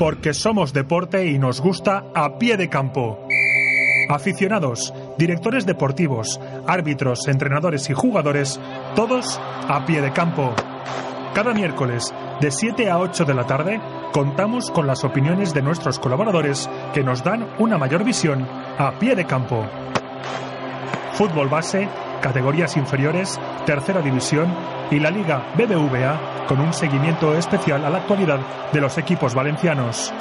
Porque somos deporte y nos gusta a pie de campo. Aficionados, directores deportivos, árbitros, entrenadores y jugadores, todos a pie de campo. Cada miércoles, de 7 a 8 de la tarde, contamos con las opiniones de nuestros colaboradores que nos dan una mayor visión a pie de campo. Fútbol base, categorías inferiores, tercera división y la Liga BBVA con un seguimiento especial a la actualidad de los equipos valencianos.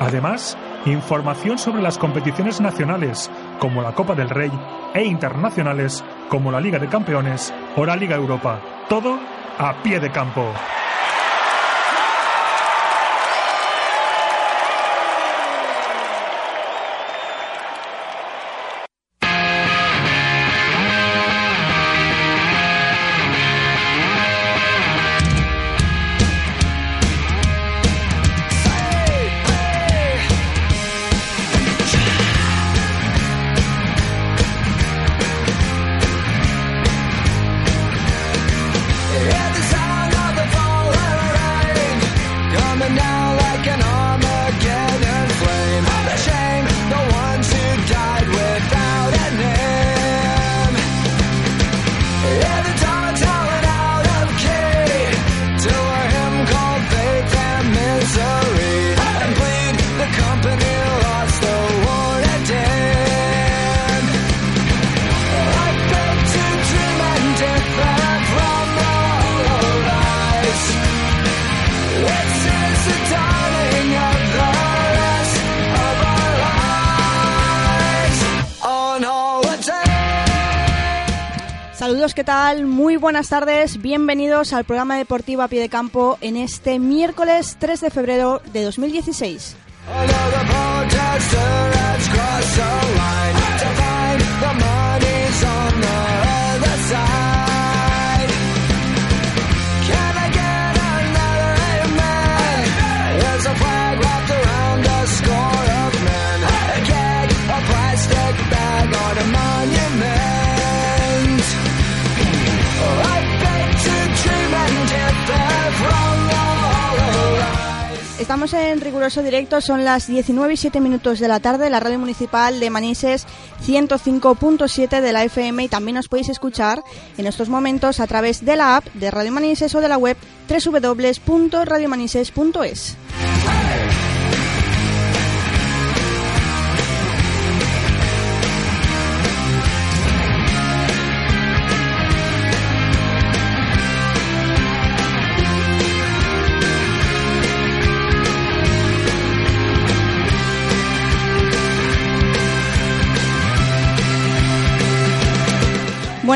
Además, información sobre las competiciones nacionales como la Copa del Rey e internacionales como la Liga de Campeones o la Liga Europa. Todo a pie de campo. ¿Qué tal? Muy buenas tardes, bienvenidos al programa deportivo a pie de campo en este miércoles 3 de febrero de 2016. Estamos en riguroso directo, son las 19 y 7 minutos de la tarde, la radio municipal de Manises 105.7 de la FM y también nos podéis escuchar en estos momentos a través de la app de Radio Manises o de la web www.radiomanises.es.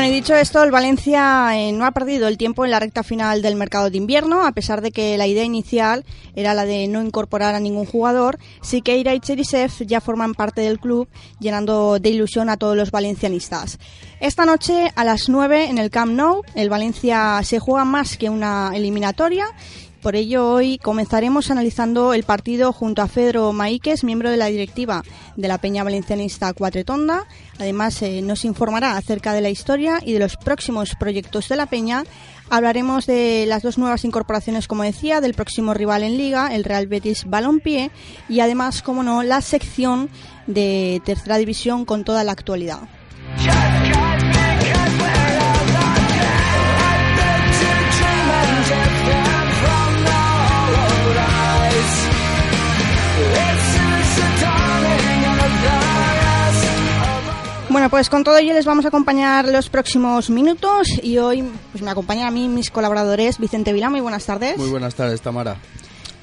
Bueno, y dicho esto, el Valencia eh, no ha perdido el tiempo en la recta final del mercado de invierno, a pesar de que la idea inicial era la de no incorporar a ningún jugador. Siqueira y Cherisev ya forman parte del club, llenando de ilusión a todos los valencianistas. Esta noche, a las 9, en el Camp Nou, el Valencia se juega más que una eliminatoria por ello, hoy comenzaremos analizando el partido junto a Pedro Maíquez, miembro de la directiva de la Peña Valencianista Cuatretonda. Además, eh, nos informará acerca de la historia y de los próximos proyectos de la Peña. Hablaremos de las dos nuevas incorporaciones, como decía, del próximo rival en Liga, el Real Betis Balompié, y además, como no, la sección de tercera división con toda la actualidad. Bueno, pues con todo ello les vamos a acompañar los próximos minutos y hoy pues me acompañan a mí mis colaboradores Vicente Vilá, muy buenas tardes. Muy buenas tardes, Tamara.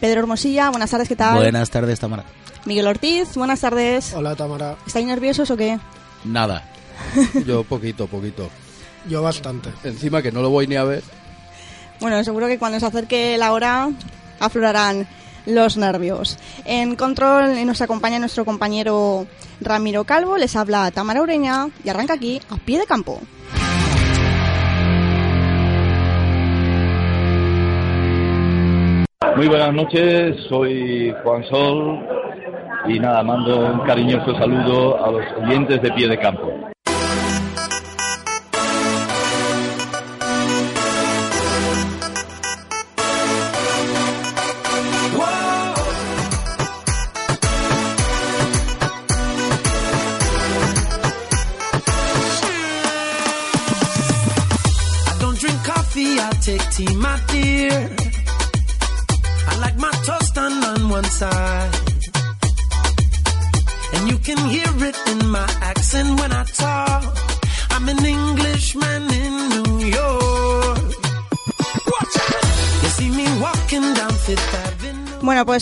Pedro Hermosilla, buenas tardes, ¿qué tal? Buenas tardes, Tamara. Miguel Ortiz, buenas tardes. Hola, Tamara. ¿Estáis nerviosos o qué? Nada. Yo poquito, poquito. Yo bastante. Encima que no lo voy ni a ver. Bueno, seguro que cuando se acerque la hora aflorarán los nervios. En control nos acompaña nuestro compañero Ramiro Calvo, les habla Tamara Ureña y arranca aquí a pie de campo. Muy buenas noches, soy Juan Sol y nada, mando un cariñoso saludo a los oyentes de pie de campo.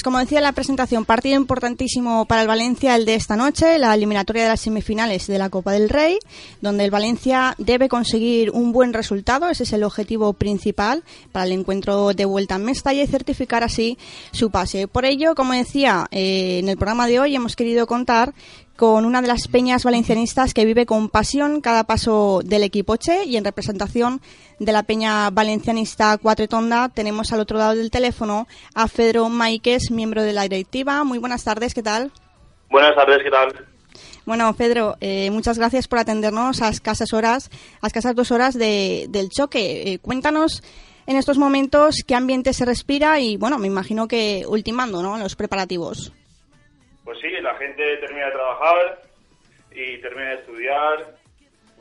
Pues como decía en la presentación, partido importantísimo para el Valencia el de esta noche, la eliminatoria de las semifinales de la Copa del Rey, donde el Valencia debe conseguir un buen resultado, ese es el objetivo principal para el encuentro de vuelta en Mestalla y certificar así su pase. Por ello, como decía, eh, en el programa de hoy hemos querido contar con una de las peñas valencianistas que vive con pasión cada paso del equipo Che y en representación de la peña valencianista Cuatretonda tenemos al otro lado del teléfono a Pedro Maíquez, miembro de la directiva. Muy buenas tardes, ¿qué tal? Buenas tardes, ¿qué tal? Bueno, Pedro, eh, muchas gracias por atendernos a escasas horas, a escasas dos horas de- del choque. Eh, cuéntanos en estos momentos qué ambiente se respira y, bueno, me imagino que ultimando, ¿no? Los preparativos. Pues sí, la gente termina de trabajar y termina de estudiar,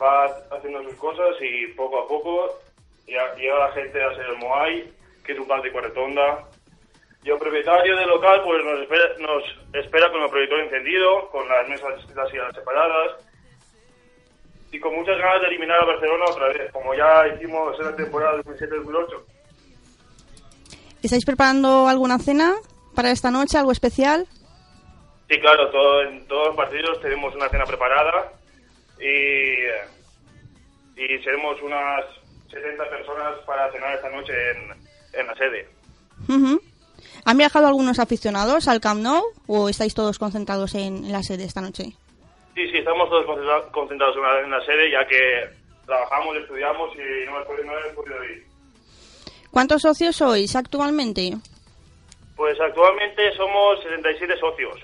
va haciendo sus cosas y poco a poco llega la gente a ser el Moai, que es un bar de Cuarretonda. Y el propietario del local pues nos espera, nos espera con el proyector encendido, con las mesas y las sillas separadas y con muchas ganas de eliminar a Barcelona otra vez, como ya hicimos en la temporada 2007-2008. ¿Estáis preparando alguna cena para esta noche, algo especial? Sí, claro, todo, en todos los partidos tenemos una cena preparada y, y seremos unas 70 personas para cenar esta noche en, en la sede. ¿Han viajado algunos aficionados al Camp Nou o estáis todos concentrados en, en la sede esta noche? Sí, sí, estamos todos concentra- concentrados en la, en la sede ya que trabajamos, estudiamos y no hemos podido ir. ¿Cuántos socios sois actualmente? Pues actualmente somos 77 socios,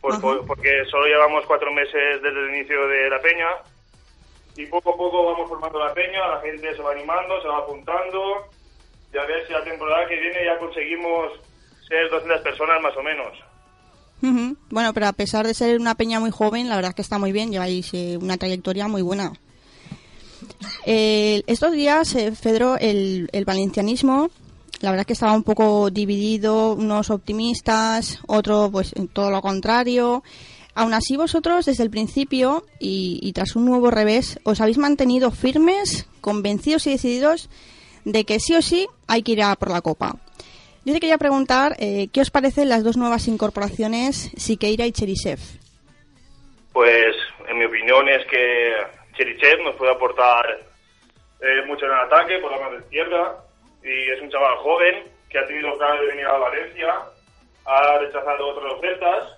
por- porque solo llevamos cuatro meses desde el inicio de la peña y poco a poco vamos formando la peña, la gente se va animando, se va apuntando y a ver si la temporada que viene ya conseguimos ser 200 personas más o menos. Ujú. Bueno, pero a pesar de ser una peña muy joven, la verdad es que está muy bien, lleváis eh, una trayectoria muy buena. Eh, estos días, eh, Pedro, el, el valencianismo, la verdad es que estaba un poco dividido, unos optimistas, otros pues todo lo contrario. Aún así vosotros desde el principio y, tras un nuevo revés os habéis mantenido firmes, convencidos y decididos de que sí o sí hay que ir a por la copa. Yo te quería preguntar, eh, ¿qué os parecen las dos nuevas incorporaciones, Siqueira y Cherisev? Pues en mi opinión es que Cherichev nos puede aportar eh, mucho en el ataque por la mano izquierda y es un chaval joven que ha tenido ganas de venir a Valencia, ha rechazado otras ofertas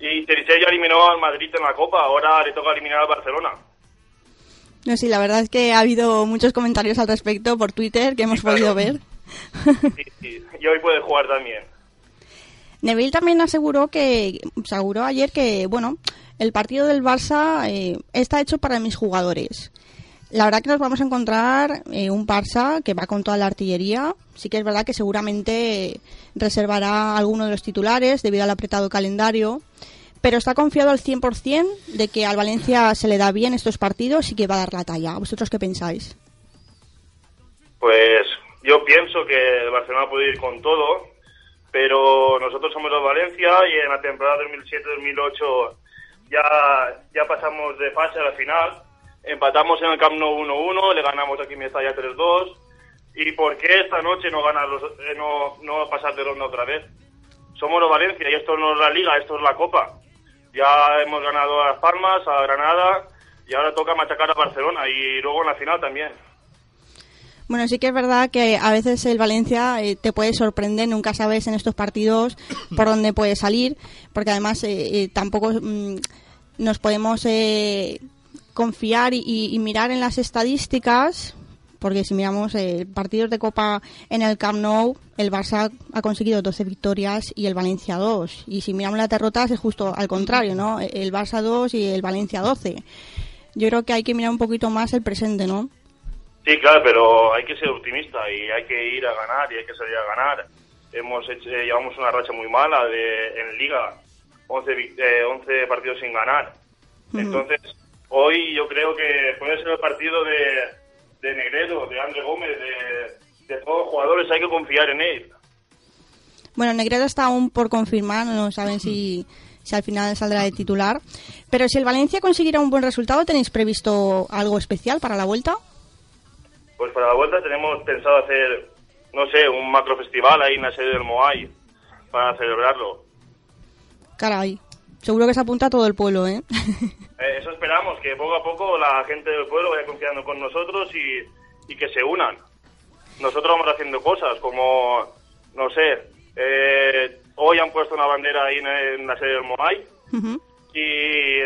y Cherichev ya eliminó al Madrid en la Copa, ahora le toca eliminar al Barcelona. No, sí, la verdad es que ha habido muchos comentarios al respecto por Twitter que hemos Sí, claro. podido ver. Sí, sí, y hoy puede jugar también. Neville también aseguró que aseguró ayer que bueno el partido del Barça eh, está hecho para mis jugadores. La verdad que nos vamos a encontrar eh, un Barça que va con toda la artillería. Sí que es verdad que seguramente reservará alguno de los titulares debido al apretado calendario. Pero está confiado al 100% de que al Valencia se le da bien estos partidos y que va a dar la talla. ¿Vosotros qué pensáis? Pues yo pienso que el Barcelona puede ir con todo, pero nosotros somos los Valencia y en la temporada 2007-2008 ya, ya pasamos de fase a la final. Empatamos en el Camp Nou 1-1, le ganamos aquí en Mestalla 3-2. ¿Y por qué esta noche no, ganar los, eh, no, no pasar de ronda otra vez? Somos los Valencia y esto no es la Liga, esto es la Copa. Ya hemos ganado a Las Palmas, a Granada y ahora toca machacar a Barcelona y luego en la final también. Bueno, sí que es verdad que a veces el Valencia eh, te puede sorprender, nunca sabes en estos partidos por dónde puede salir, porque además eh, eh, tampoco mm, nos podemos eh, confiar y, y mirar en las estadísticas, porque si miramos eh, partidos de Copa en el Camp Nou, el Barça ha conseguido 12 victorias y el Valencia 2. Y si miramos las derrotas es justo al contrario, ¿no? El Barça 2 y el Valencia 12. Yo creo que hay que mirar un poquito más el presente, ¿no? Sí, claro, pero hay que ser optimista y hay que ir a ganar y hay que salir a ganar. Hemos hecho, eh, llevamos una racha muy mala de, en Liga, 11, vic- eh, 11 partidos sin ganar. Entonces, hoy yo creo que puede ser el partido de, de Negredo, de André Gómez, de, de todos los jugadores, hay que confiar en él. Bueno, Negredo está aún por confirmar, no saben si, si al final saldrá de titular. Pero si el Valencia consiguiera un buen resultado, ¿tenéis previsto algo especial para la vuelta? Pues para la vuelta tenemos pensado hacer, no sé, un macro festival ahí en la sede del Moai para celebrarlo. Caray, seguro que se apunta todo el pueblo, ¿eh? Eh, eso esperamos, que poco a poco la gente del pueblo vaya confiando con nosotros y, y que se unan. Nosotros vamos haciendo cosas como, no sé, eh, hoy han puesto una bandera ahí en, en la sede del Moai Ujú. y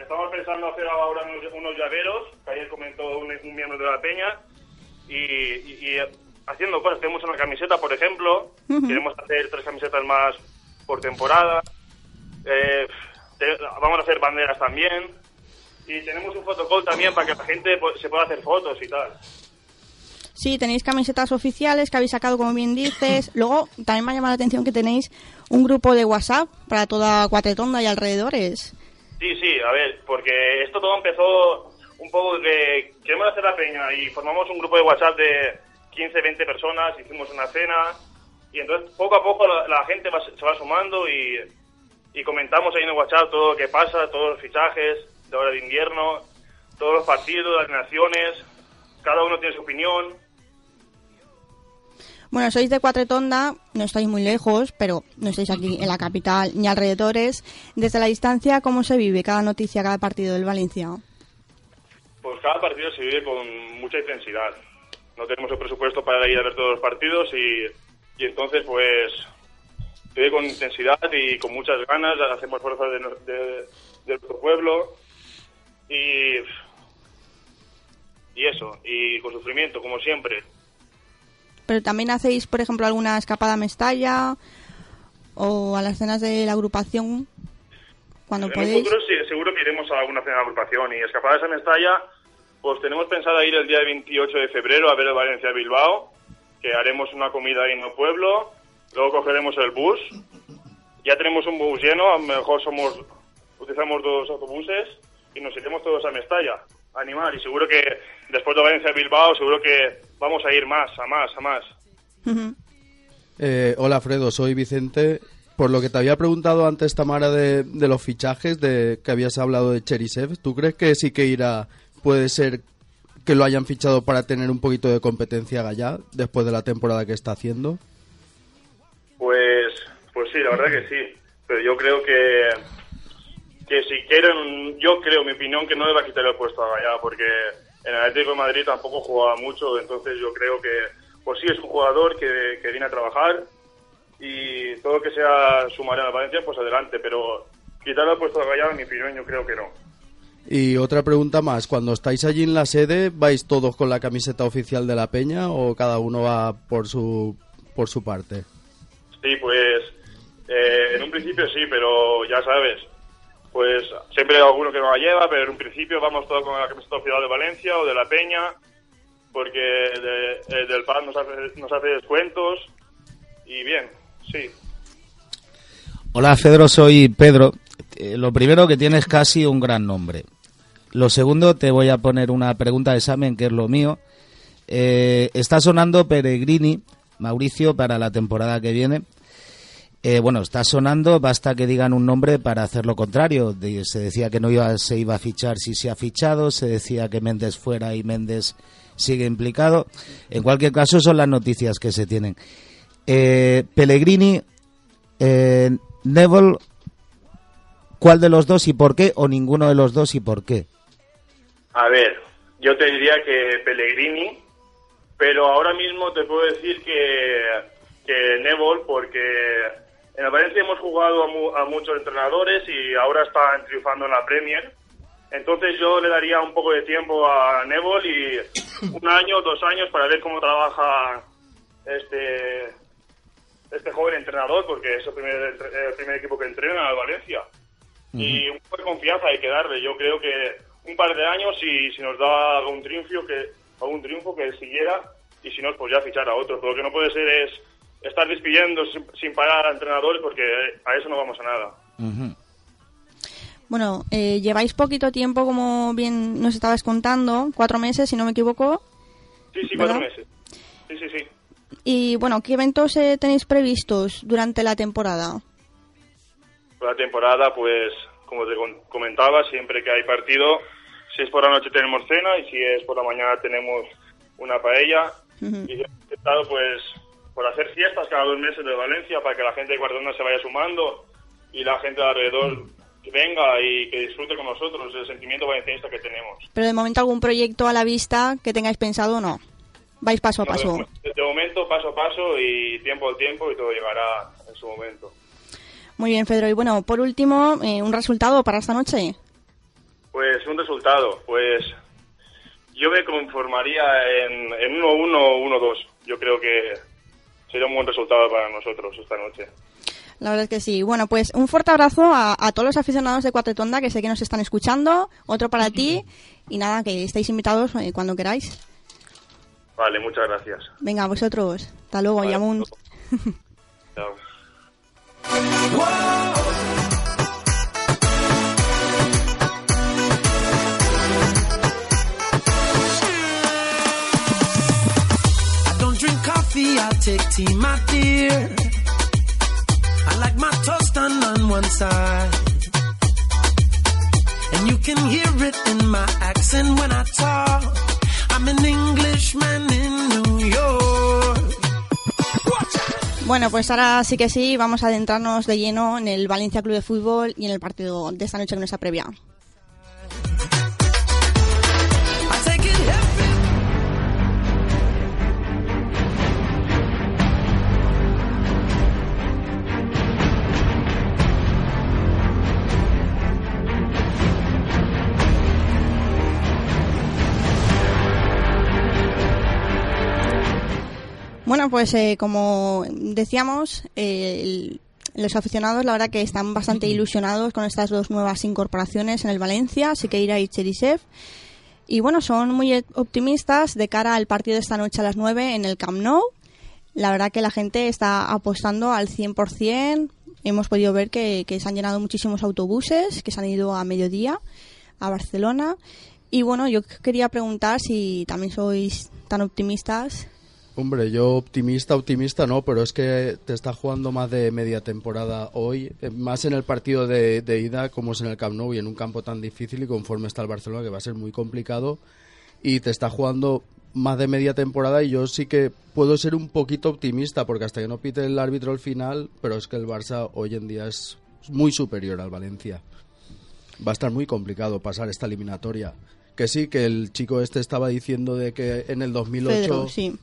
estamos pensando hacer ahora unos, unos llaveros, que ayer comentó un, un miembro de la peña, y, y- y haciendo cosas. Tenemos una camiseta, por ejemplo, Ujú. queremos hacer tres camisetas más por temporada, Eh, te- vamos a hacer banderas también, y tenemos un fotocall también para que la gente se pueda hacer fotos y tal. Sí, tenéis camisetas oficiales que habéis sacado, como bien dices. Luego, también me ha llamado la atención que tenéis un grupo de WhatsApp para toda Cuatretonda y alrededores. Sí, sí, a ver, porque esto todo empezó un poco de queremos hacer la peña y formamos un grupo de WhatsApp de 15, 20 personas, hicimos una cena y entonces poco a poco la, la gente va- se va sumando y, y comentamos ahí en el WhatsApp todo lo que pasa, todos los fichajes de hora de invierno, todos los partidos, las naciones, cada uno tiene su opinión. Bueno, sois de Cuatretonda, no estáis muy lejos, pero no estáis aquí en la capital ni alrededores. Desde la distancia, ¿cómo se vive cada noticia, cada partido del Valencia? Pues cada partido se vive con mucha intensidad. No tenemos el presupuesto para ir a ver todos los partidos y, y entonces pues con intensidad y con muchas ganas, hacemos fuerza de, nu- de- de nuestro pueblo y, y eso, y con sufrimiento, como siempre. Pero también hacéis, por ejemplo, alguna escapada a Mestalla o a las cenas de la agrupación cuando en un podéis. futuro sí, seguro que iremos a alguna cena de agrupación y escapadas a Mestalla, pues tenemos pensado ir el día 28 de febrero a ver el Valencia Bilbao, que haremos una comida ahí en el pueblo, luego cogeremos el bus, ya tenemos un bus lleno, a lo mejor somos utilizamos dos autobuses y nos iremos todos a Mestalla a animar y seguro que después de Valencia Bilbao seguro que vamos a ir más, a más, a más. Eh, hola, Fredo, soy Vicente. Por lo que te había preguntado antes, Tamara, de, de los fichajes, de que habías hablado de Cherisev, ¿tú crees que sí que irá, puede ser que lo hayan fichado para tener un poquito de competencia allá, después de la temporada que está haciendo? Pues, pues sí, la verdad que sí. Pero yo creo que, que si quieren, yo creo, mi opinión, que no le va a quitar el puesto a Gallá, porque en el Atlético de Madrid tampoco jugaba mucho, entonces yo creo que, pues sí, es un jugador que, que viene a trabajar y todo lo que sea sumar a la Valencia, pues adelante, pero quitarle el puesto a Gallá, en mi opinión, yo creo que no. Y otra pregunta más, cuando estáis allí en la sede, ¿vais todos con la camiseta oficial de la Peña o cada uno va por su, por su parte? Sí, pues eh, en un principio sí, pero ya sabes, pues siempre hay alguno que no la lleva, pero en un principio vamos todos con la camiseta oficial de Valencia o de la Peña, porque de- eh, del PAN nos hace, nos hace descuentos y bien, sí. Hola, Pedro, soy Pedro. Eh, lo primero que tienes casi un gran nombre. Lo segundo, te voy a poner una pregunta de examen, que es lo mío. Eh, está sonando Peregrini, Mauricio, para la temporada que viene. Eh, bueno, está sonando, basta que digan un nombre para hacer lo contrario. Se decía que no iba, se iba a fichar si se ha fichado, se decía que Méndez fuera y Méndez sigue implicado. En cualquier caso, son las noticias que se tienen. Eh, Pellegrini, eh, Neville, ¿cuál de los dos y por qué? ¿O ninguno de los dos y por qué? A ver, yo te diría que Pellegrini, Pero ahora mismo te puedo decir que, que Nebol, porque en Valencia hemos jugado a, mu- a muchos entrenadores y ahora están triunfando en la Premier. Entonces yo le daría un poco de tiempo a Nebol y un año, dos años para ver cómo trabaja este este joven entrenador, porque es el primer, el primer equipo que entrena al Valencia. Y un poco de confianza hay que darle. Yo creo que un par de años y si nos da algún triunfo que algún triunfo que siguiera y si no pues ya fichar a otro. Pero lo que no puede ser es estar despidiendo sin, sin parar a entrenadores porque a eso no vamos a nada. Bueno, eh, lleváis poquito tiempo, como bien nos estabas contando, cuatro meses, si no me equivoco. Sí, sí, cuatro meses. Sí, sí, sí. Y bueno, ¿qué eventos eh, tenéis previstos durante la temporada? Por la temporada, pues, como te comentaba, siempre que hay partido, si es por la noche tenemos cena y si es por la mañana tenemos una paella. Ujú. Y hemos intentado, pues, por hacer fiestas cada dos meses de Valencia para que la gente de Guardona se vaya sumando y la gente de alrededor que venga y que disfrute con nosotros el sentimiento valencianista que tenemos. Pero de momento algún proyecto a la vista que tengáis pensado o no. Vais paso a No, paso. de, de momento, paso a paso y tiempo al tiempo y todo llegará en su momento. Muy bien, Pedro. Y bueno, por último, eh, un resultado para esta noche. Pues un resultado, pues yo me conformaría en, en 1-1 o 1-2. Yo creo que sería un buen resultado para nosotros esta noche. La verdad es que sí. Bueno, pues un fuerte abrazo a, a todos los aficionados de Cuatretonda que sé que nos están escuchando. Otro para ti. Y nada, que estéis invitados eh, cuando queráis. Vale, muchas gracias. Venga, vosotros. Hasta luego, Vale, Yamun. Chao. Coffee, I'll take tea, my dear. I like my toast done on one side. And you can hear it in my accent when I talk. I'm an Englishman in New York. Bueno, pues ahora sí que sí, vamos a adentrarnos de lleno en el Valencia Club de Fútbol y en el partido de esta noche que nos aprevia. I Bueno, pues eh, como decíamos, eh, el- los aficionados la verdad que están bastante ilusionados con estas dos nuevas incorporaciones en el Valencia, Siqueira y Cherisev. Y bueno, son muy optimistas de cara al partido de esta noche a las 9 en el Camp Nou. La verdad que la gente está apostando al 100%. Hemos podido ver que, que se han llenado muchísimos autobuses, que se han ido a mediodía a Barcelona. Y bueno, yo quería preguntar si también sois tan optimistas Hombre, yo optimista, optimista no, pero es que te está jugando más de media temporada hoy, eh, más en el partido de, ida como es en el Camp Nou y en un campo tan difícil y conforme está el Barcelona que va a ser muy complicado y te está jugando más de media temporada y yo sí que puedo ser un poquito optimista porque hasta que no pite el árbitro al final, pero es que el Barça hoy en día es muy superior al Valencia. Va a estar muy complicado pasar esta eliminatoria. Que sí, que el chico este estaba diciendo de que en el 2008 Pedro, sí.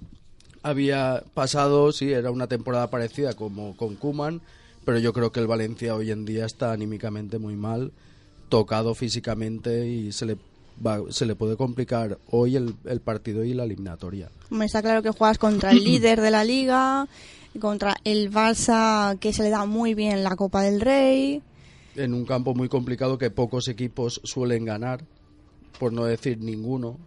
Había pasado, sí, era una temporada parecida como con Kuman, pero yo creo que el Valencia hoy en día está anímicamente muy mal, tocado físicamente y se le va- se le puede complicar hoy el, el partido y la eliminatoria. Hombre, está claro que juegas contra el líder de la liga, contra el Barça que se le da muy bien la Copa del Rey. En un campo muy complicado que pocos equipos suelen ganar, por no decir ninguno.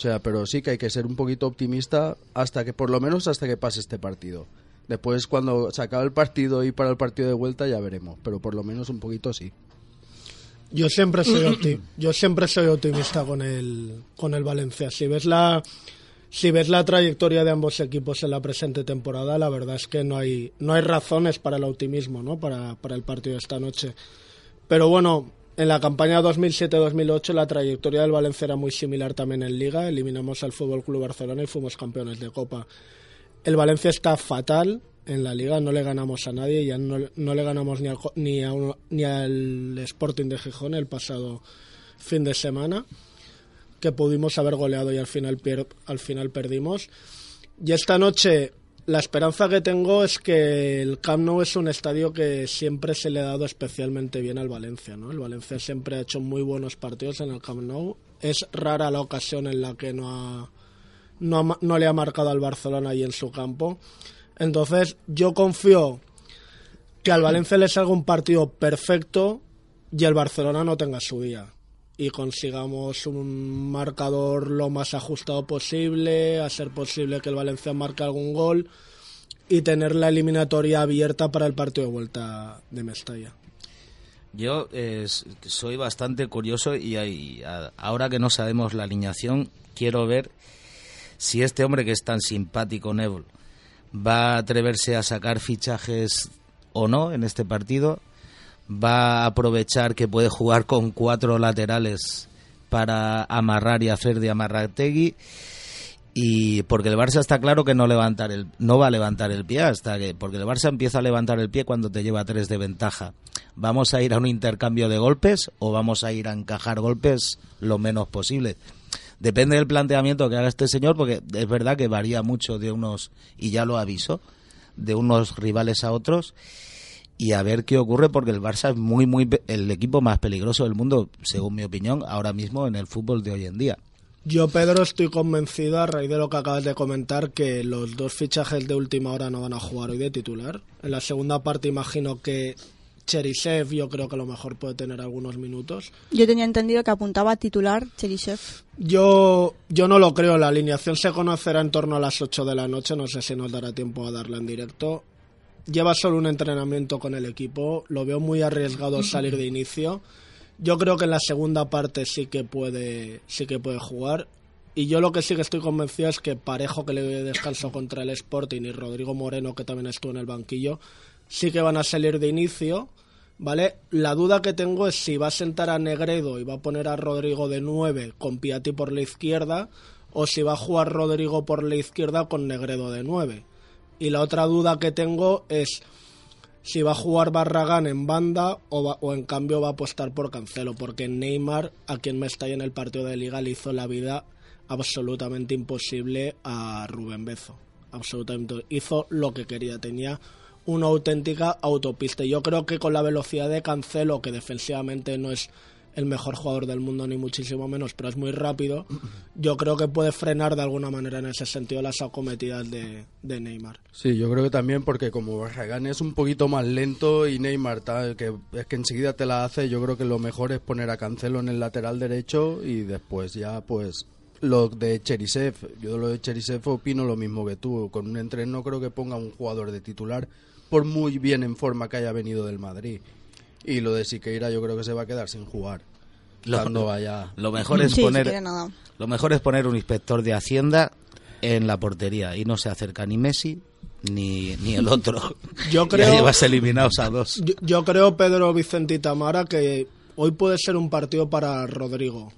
O sea, pero sí que hay que ser un poquito optimista hasta que, por lo menos hasta que pase este partido. Después, cuando se acabe el partido y para el partido de vuelta, ya veremos. Pero por lo menos un poquito sí. Yo siempre soy yo siempre soy optimista con el con el Valencia. Si ves la si ves la trayectoria de ambos equipos en la presente temporada, la verdad es que no hay no hay razones para el optimismo, ¿no? Para, para el partido de esta noche. Pero bueno, en la campaña 2007-2008 la trayectoria del Valencia era muy similar también en Liga. Eliminamos al Fútbol Club Barcelona y fuimos campeones de Copa. El Valencia está fatal en la liga, no le ganamos a nadie, ya no, no le ganamos ni al, ni, a uno- ni al Sporting de Gijón el pasado fin de semana. que pudimos haber goleado y al final, al final perdimos. Y esta noche la esperanza que tengo es que el Camp Nou es un estadio que siempre se le ha dado especialmente bien al Valencia. ¿no? El Valencia siempre ha hecho muy buenos partidos en el Camp Nou. Es rara la ocasión en la que no, no, no le ha marcado al Barcelona ahí en su campo. Entonces yo confío que al Valencia le salga un partido perfecto y el Barcelona no tenga su día y consigamos un marcador lo más ajustado posible, a ser posible que el Valencia marque algún gol y tener la eliminatoria abierta para el partido de vuelta de Mestalla. Yo eh, soy bastante curioso y, ahora que no sabemos la alineación, quiero ver si este hombre que es tan simpático, Neville, va a atreverse a sacar fichajes o no en este partido, va a aprovechar que puede jugar con cuatro laterales para amarrar y hacer de amarrategui. Y porque el Barça está claro que no levantar el no va a levantar el pie hasta que porque el Barça empieza a levantar el pie cuando te lleva tres de ventaja. Vamos a ir a un intercambio de golpes o vamos a ir a encajar golpes lo menos posible depende del planteamiento que haga este señor porque es verdad que varía mucho de unos y ya lo aviso de unos rivales a otros y a ver qué ocurre porque el Barça es muy muy el equipo más peligroso del mundo según mi opinión ahora mismo en el fútbol de hoy en día Yo, Pedro, estoy convencido, a raíz de lo que acabas de comentar, que los dos fichajes de última hora no van a jugar hoy de titular. En la segunda parte imagino que Cherisev yo creo que a lo mejor puede tener algunos minutos. Yo tenía entendido que apuntaba a titular Cherisev. Yo, yo no lo creo, la alineación se conocerá en torno a las 8 de la noche, no sé si nos dará tiempo a darla en directo. Lleva solo un entrenamiento con el equipo, lo veo muy arriesgado salir de inicio. Yo creo que en la segunda parte sí que puede, sí que puede jugar. Y yo lo que sí que estoy convencido es que Parejo, que le dio descanso contra el Sporting, y Rodrigo Moreno, que también estuvo en el banquillo, sí que van a salir de inicio. ¿Vale? La duda que tengo es si va a sentar a Negredo y va a poner a Rodrigo de 9 con Piatti por la izquierda o si va a jugar Rodrigo por la izquierda con Negredo de 9. Y la otra duda que tengo es si va a jugar Barragán en banda o, va- o en cambio va a apostar por Cancelo, porque Neymar, a quien me está en el partido de liga, le hizo la vida absolutamente imposible a Rubén Bezo. Absolutamente. Hizo lo que quería, tenía una auténtica autopista. Yo creo que con la velocidad de Cancelo, que defensivamente no es el mejor jugador del mundo ni muchísimo menos, pero es muy rápido, yo creo que puede frenar de alguna manera en ese sentido las acometidas de, de Neymar. Sí, yo creo que también porque como Barragán es un poquito más lento y Neymar tal, que es que enseguida te la hace, yo creo que lo mejor es poner a Cancelo en el lateral derecho y después ya pues lo de Cherisev, yo lo de Cherisev opino lo mismo que tú, con un entreno no creo que ponga un jugador de titular por muy bien en forma que haya venido del Madrid. Y lo de Siqueira yo creo que se va a quedar sin jugar. Lo- cuando vaya Lo mejor es Sí, poner si nada. lo mejor es poner un inspector de Hacienda en la portería y no se acerca ni Messi ni, ni el otro. Yo Ya creo- llevas eliminados a dos. Yo, yo creo, Pedro Vicente y Tamara, que hoy puede ser un partido para Rodrigo.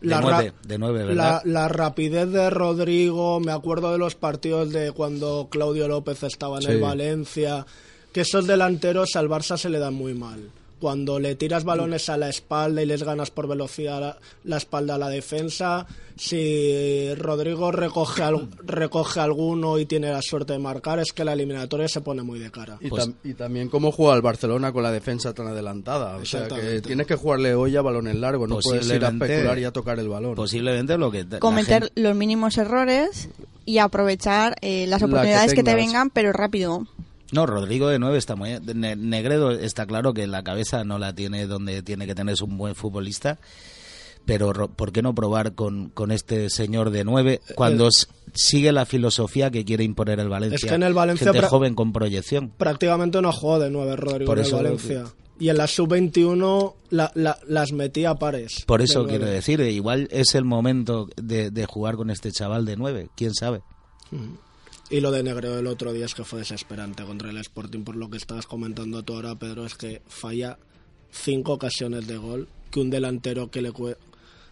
De ra- nueve, de nueve, la, ¿verdad? la rapidez de Rodrigo, me acuerdo de los partidos de cuando Claudio López estaba en Sí. el Valencia, que esos delanteros al Barça se le dan muy mal. Cuando le tiras balones a la espalda y les ganas por velocidad la, la espalda a la defensa, si Rodrigo recoge, al- recoge alguno y tiene la suerte de marcar, es que la eliminatoria se pone muy de cara. Y, Pues- tam- y también cómo juega el Barcelona con la defensa tan adelantada. O sea, que tienes que jugarle hoy a balones largos, no puedes ir a especular y a tocar el balón. Posiblemente lo que Cometer gente- los mínimos errores y aprovechar eh, las La que oportunidades que, te vengan, pero rápido. No, Rodrigo de nueve está muy Ne- Negredo está claro que la cabeza no la tiene donde tiene que tener es un buen futbolista, pero ro- ¿por qué no probar con, con este señor de nueve cuando s- sigue la filosofía que quiere imponer el Valencia? Es que en el Valencia gente joven con proyección. prácticamente no jugó de nueve Rodrigo Por en el Valencia. Y en la sub-21 la- la- las metía a pares. Por eso quiero decir, eh, igual es el momento de, de jugar con este chaval de nueve, quién sabe. Y lo de Negredo el otro día es que fue desesperante contra el Sporting, por lo que estabas comentando tú ahora, Pedro, es que falla cinco ocasiones de gol, que un delantero que le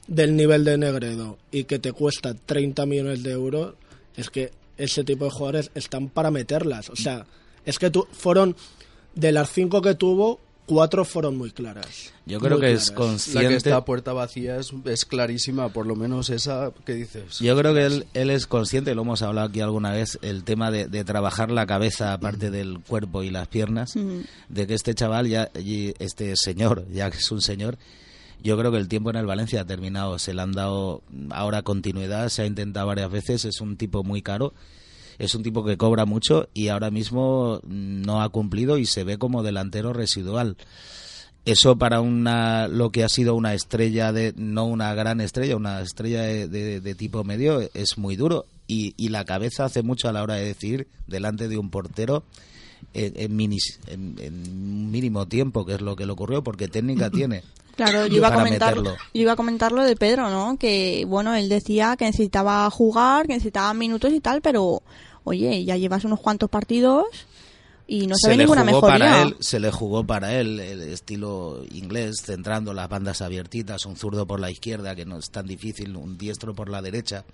del nivel de Negredo y que te cuesta 30 millones de euros, es que ese tipo de jugadores están para meterlas. O sea, es que tu- fueron, de las cinco que tuvo, cuatro fueron muy claras. Yo creo que es claras. La que consciente. está puerta vacía es, es clarísima, por lo menos esa que dices. Yo creo que él, él es consciente, lo hemos hablado aquí alguna vez, el tema de, de trabajar la cabeza aparte del cuerpo y las piernas, de que este chaval, ya y este señor, ya que es un señor, yo creo que el tiempo en el Valencia ha terminado, se le han dado ahora continuidad, se ha intentado varias veces, es un tipo muy caro, es un tipo que cobra mucho y ahora mismo no ha cumplido y se ve como delantero residual. Eso para una lo que ha sido una estrella de no una gran estrella, una estrella de, de- de tipo medio es muy duro y, y la cabeza hace mucho a la hora de decir delante de un portero en, en minis- en- en mínimo tiempo, que es lo que le ocurrió, porque técnica tiene. Claro, yo iba a comentar, yo iba a comentar lo de Pedro, ¿no? Que bueno, él decía que necesitaba jugar, que necesitaba minutos y tal, pero oye, ya llevas unos cuantos partidos y no se, ve le ninguna mejoría. para él, se le jugó para él el estilo inglés, centrando las bandas abiertitas, un zurdo por la izquierda, que no es tan difícil, un diestro por la derecha.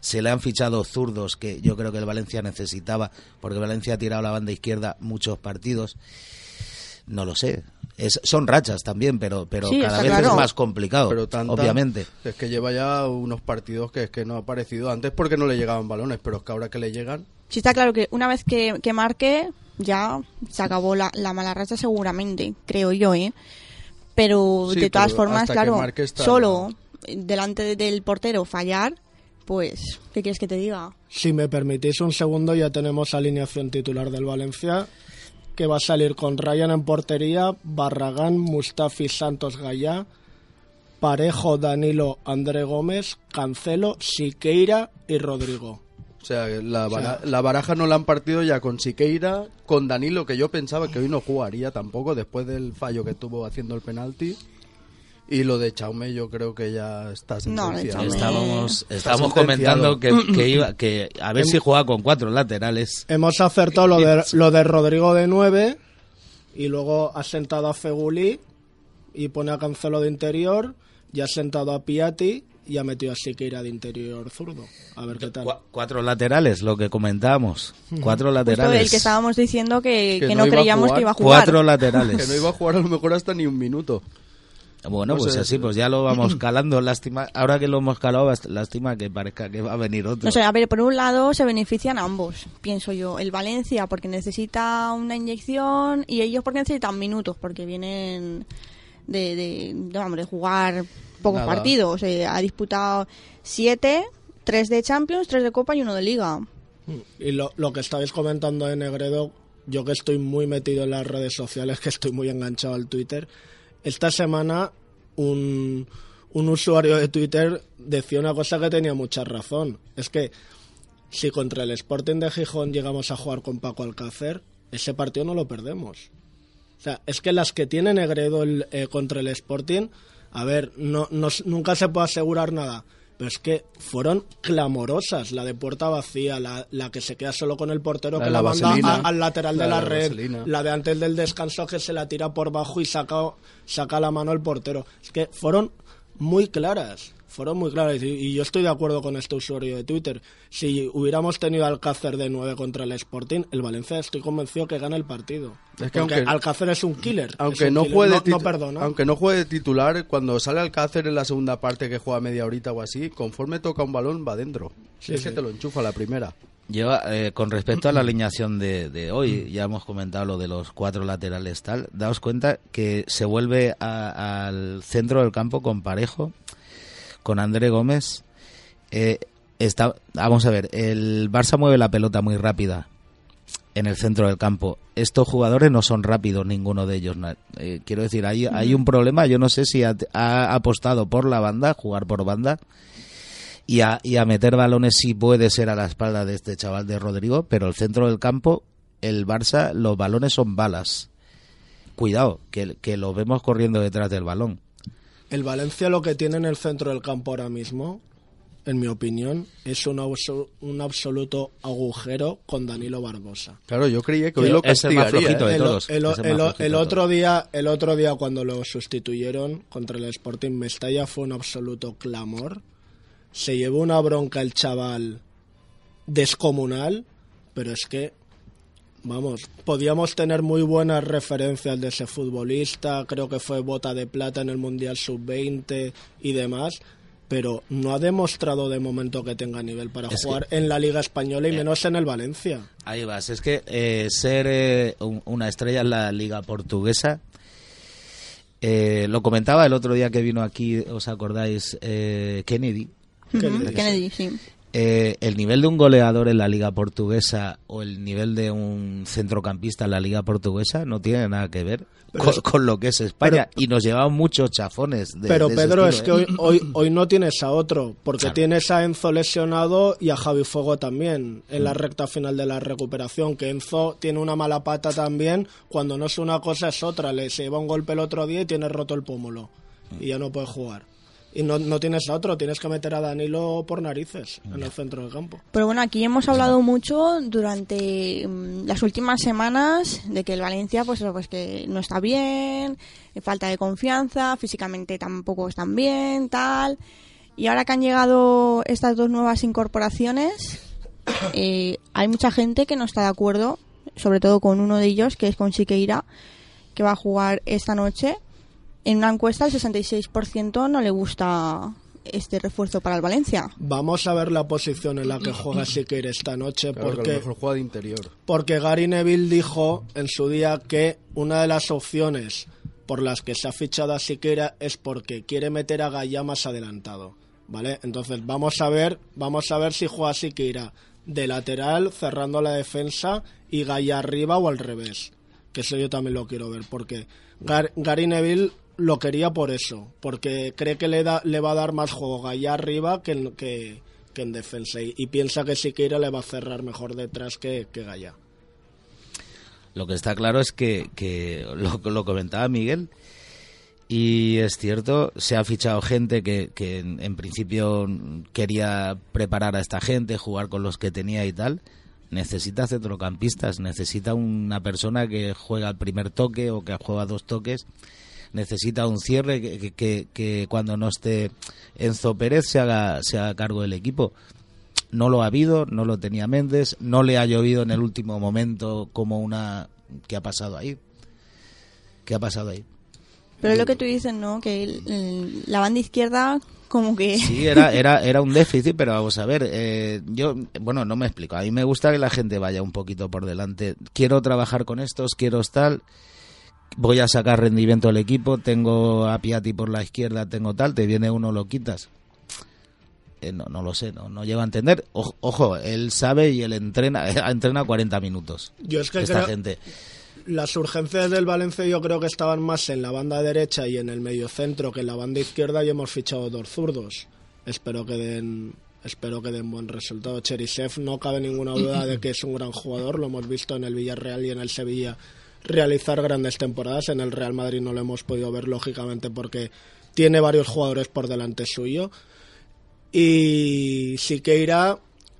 Se le han fichado zurdos que yo creo que el Valencia necesitaba, porque Valencia ha tirado la banda izquierda muchos partidos. No lo sé. Es, son rachas también, pero, pero Sí, cada vez claro. es más complicado, pero tanta- obviamente. Es que lleva ya unos partidos que es que no ha aparecido antes porque no le llegaban balones, pero es que ahora que le llegan, Sí está claro que una vez que, que marque, ya se acabó la, la mala racha seguramente, creo yo, ¿eh? Pero Sí, de todas pero formas, claro, está- solo delante de- del portero fallar, pues, ¿qué quieres que te diga? Si me permitís un segundo, ya tenemos alineación titular del Valencia, que va a salir con Ryan en portería, Barragán, Mustafi, Santos, Gallá, Parejo, Danilo, André Gómez, Cancelo, Siqueira y Rodrigo. o sea, la, bara- la baraja no la han partido ya con Siqueira, con Danilo, que yo pensaba que hoy no jugaría tampoco después del fallo que tuvo haciendo el penalti. Y lo de Chaume yo creo que ya está No, Estábamos, Está estábamos comentando que, que iba, que a ver si juega con cuatro laterales. Hemos acertado lo de, lo de Rodrigo de 9 y luego ha sentado a Feguli y pone a Cancelo de interior y ha sentado a Piatti y ha metido a Siqueira de interior zurdo. A ver qué tal. Cua- cuatro laterales, lo que comentábamos. Cuatro Justo laterales. el que estábamos diciendo que, Que que no no, creíamos jugar. que iba a jugar. Cuatro laterales. Que no iba a jugar a lo mejor hasta ni un minuto. Bueno, No pues sé, así, pues ya lo vamos calando. Lástima, ahora que lo hemos calado, lástima que parezca que va a venir otro. No sé, a ver, por un lado se benefician ambos, pienso yo. El Valencia porque necesita una inyección y ellos porque necesitan minutos, porque vienen de, de, de, hombre, jugar pocos Nada. partidos. Eh, ha disputado siete, tres de Champions, tres de Copa y uno de Liga. Y lo, lo que estabais comentando de Negredo, yo que estoy muy metido en las redes sociales, que estoy muy enganchado al Twitter, esta semana un, un usuario de Twitter decía una cosa que tenía mucha razón. Es que si contra el Sporting de Gijón llegamos a jugar con Paco Alcácer, ese partido no lo perdemos. O sea, es que las que tiene Negredo el, eh, contra el Sporting, a ver, no, no nunca se puede asegurar nada, pero es que fueron clamorosas. La de puerta vacía, la, la que se queda solo con el portero La que la, manda vaselina. a- al lateral La de la, de la red, vaselina. la de antes del descanso que se la tira por bajo y saca, saca la mano el portero. Es que fueron muy claras. Fueron muy claras y, y yo estoy de acuerdo con este usuario de Twitter. Si hubiéramos tenido Alcácer de 9 contra el Sporting, el Valencia estoy convencido que gana el partido. Es que Porque aunque- Alcácer es un killer. Aunque es un no killer, juegue de no, titu- no perdona. aunque no juegue de titular, cuando sale Alcácer en la segunda parte que juega media horita o así, conforme toca un balón va dentro. Sí, es que te lo enchufa la primera. Yo, eh, con respecto a la alineación de, de hoy, ya hemos comentado lo de los cuatro laterales tal, daos cuenta que se vuelve a- al centro del campo con Parejo, con André Gómez. Eh, está, vamos a ver, el Barça mueve la pelota muy rápida en el centro del campo. Estos jugadores no son rápidos, ninguno de ellos. eh, quiero decir, hay, hay un problema. Yo no sé si ha, ha apostado por la banda, jugar por banda, y a, y a meter balones si puede ser a la espalda de este chaval de Rodrigo, pero el centro del campo, el Barça, los balones son balas. Cuidado, que, que lo vemos corriendo detrás del balón. El Valencia lo que tiene en el centro del campo ahora mismo, en mi opinión, es un, abso- un absoluto agujero con Danilo Barbosa. Claro, yo creía que hoy lo Es el más castigaría. flojito de el, todos, el- otro día el otro día cuando lo sustituyeron contra el Sporting Mestalla fue un absoluto clamor se llevó una bronca el chaval descomunal pero es que Vamos, podíamos tener muy buenas referencias de ese futbolista, creo que fue bota de plata en el Mundial Sub-20 y demás, pero no ha demostrado de momento que tenga nivel para Es jugar en la Liga Española y Eh. menos en el Valencia. Ahí vas, es que eh, ser eh, un- una estrella en la liga portuguesa, eh, lo comentaba el otro día que vino aquí, ¿os acordáis? Eh, Kennedy. Kennedy, sí. Eh, el nivel de un goleador en la liga portuguesa o el nivel de un centrocampista en la liga portuguesa no tiene nada que ver con, es- con lo que es España y nos llevamos muchos chafones de, Pero de Pedro, estilo, es que ¿eh? hoy, hoy, hoy no tienes a otro, porque Claro. tienes a Enzo lesionado y a Javi Fuego también en la recta final de la recuperación, que Enzo tiene una mala pata también, cuando no es una cosa es otra, le se lleva un golpe el otro día y tiene roto el pómulo y ya no puede jugar. Y no, no tienes a otro, tienes que meter a Danilo por narices en el centro del campo. Pero bueno, aquí hemos hablado mucho durante mm, las últimas semanas de que el Valencia pues, pues que no está bien, eh, falta de confianza, físicamente tampoco están bien, tal. Y ahora que han llegado estas dos nuevas incorporaciones, eh, hay mucha gente que no está de acuerdo, sobre todo con uno de ellos, que es con Siqueira, que va a jugar esta noche. En una encuesta el 66% no le gusta este refuerzo para el Valencia. Vamos a ver la posición en la que juega Siqueira esta noche, Claro que a porque lo mejor juega de interior. Porque Gary Neville dijo en su día que una de las opciones por las que se ha fichado a Siqueira es porque quiere meter a Gaya más adelantado, ¿vale? Entonces vamos a ver, vamos a ver si juega Siqueira de lateral cerrando la defensa y Gaya arriba o al revés. Que eso yo también lo quiero ver porque Gar- Gary Neville lo quería por eso, porque cree que le da le va a dar más juego Gaya arriba que en, que, en defensa y, piensa que Siqueira le va a cerrar mejor detrás que, que Gaya. Lo que está claro es que, que lo, lo comentaba Miguel, y es cierto, se ha fichado gente que, que en, en principio quería preparar a esta gente, jugar con los que tenía y tal. Necesita centrocampistas, necesita una persona que juega al primer toque o que juega dos toques. Necesita un cierre que, que- que- que cuando no esté Enzo Pérez se haga, se haga cargo del equipo. No lo ha habido, no lo tenía Méndez, no le ha llovido en el último momento como una... ¿Qué ha pasado ahí? ¿Qué ha pasado ahí? Pero es lo que tú dices, ¿no? Que el- el- la banda izquierda como que... Sí, era, era, era un déficit, pero vamos a ver, eh, yo, bueno, no me explico. A mí me gusta que la gente vaya un poquito por delante. Quiero trabajar con estos, quiero tal, voy a sacar rendimiento al equipo, tengo a Piatti por la izquierda, tengo tal, te viene uno, lo quitas. Eh, no, no lo sé, no, no llego a entender. Ojo, ojo, él sabe y él entrena, entrena 40 minutos. Yo es que esta creo- gente. Las urgencias del Valencia yo creo que estaban más en la banda derecha y en el mediocentro que en la banda izquierda y hemos fichado dos zurdos. Espero que den espero que den buen resultado. Cherisev no cabe ninguna duda de que es un gran jugador, lo hemos visto en el Villarreal y en el Sevilla realizar grandes temporadas. En el Real Madrid no lo hemos podido ver lógicamente porque tiene varios jugadores por delante suyo. Y Siqueira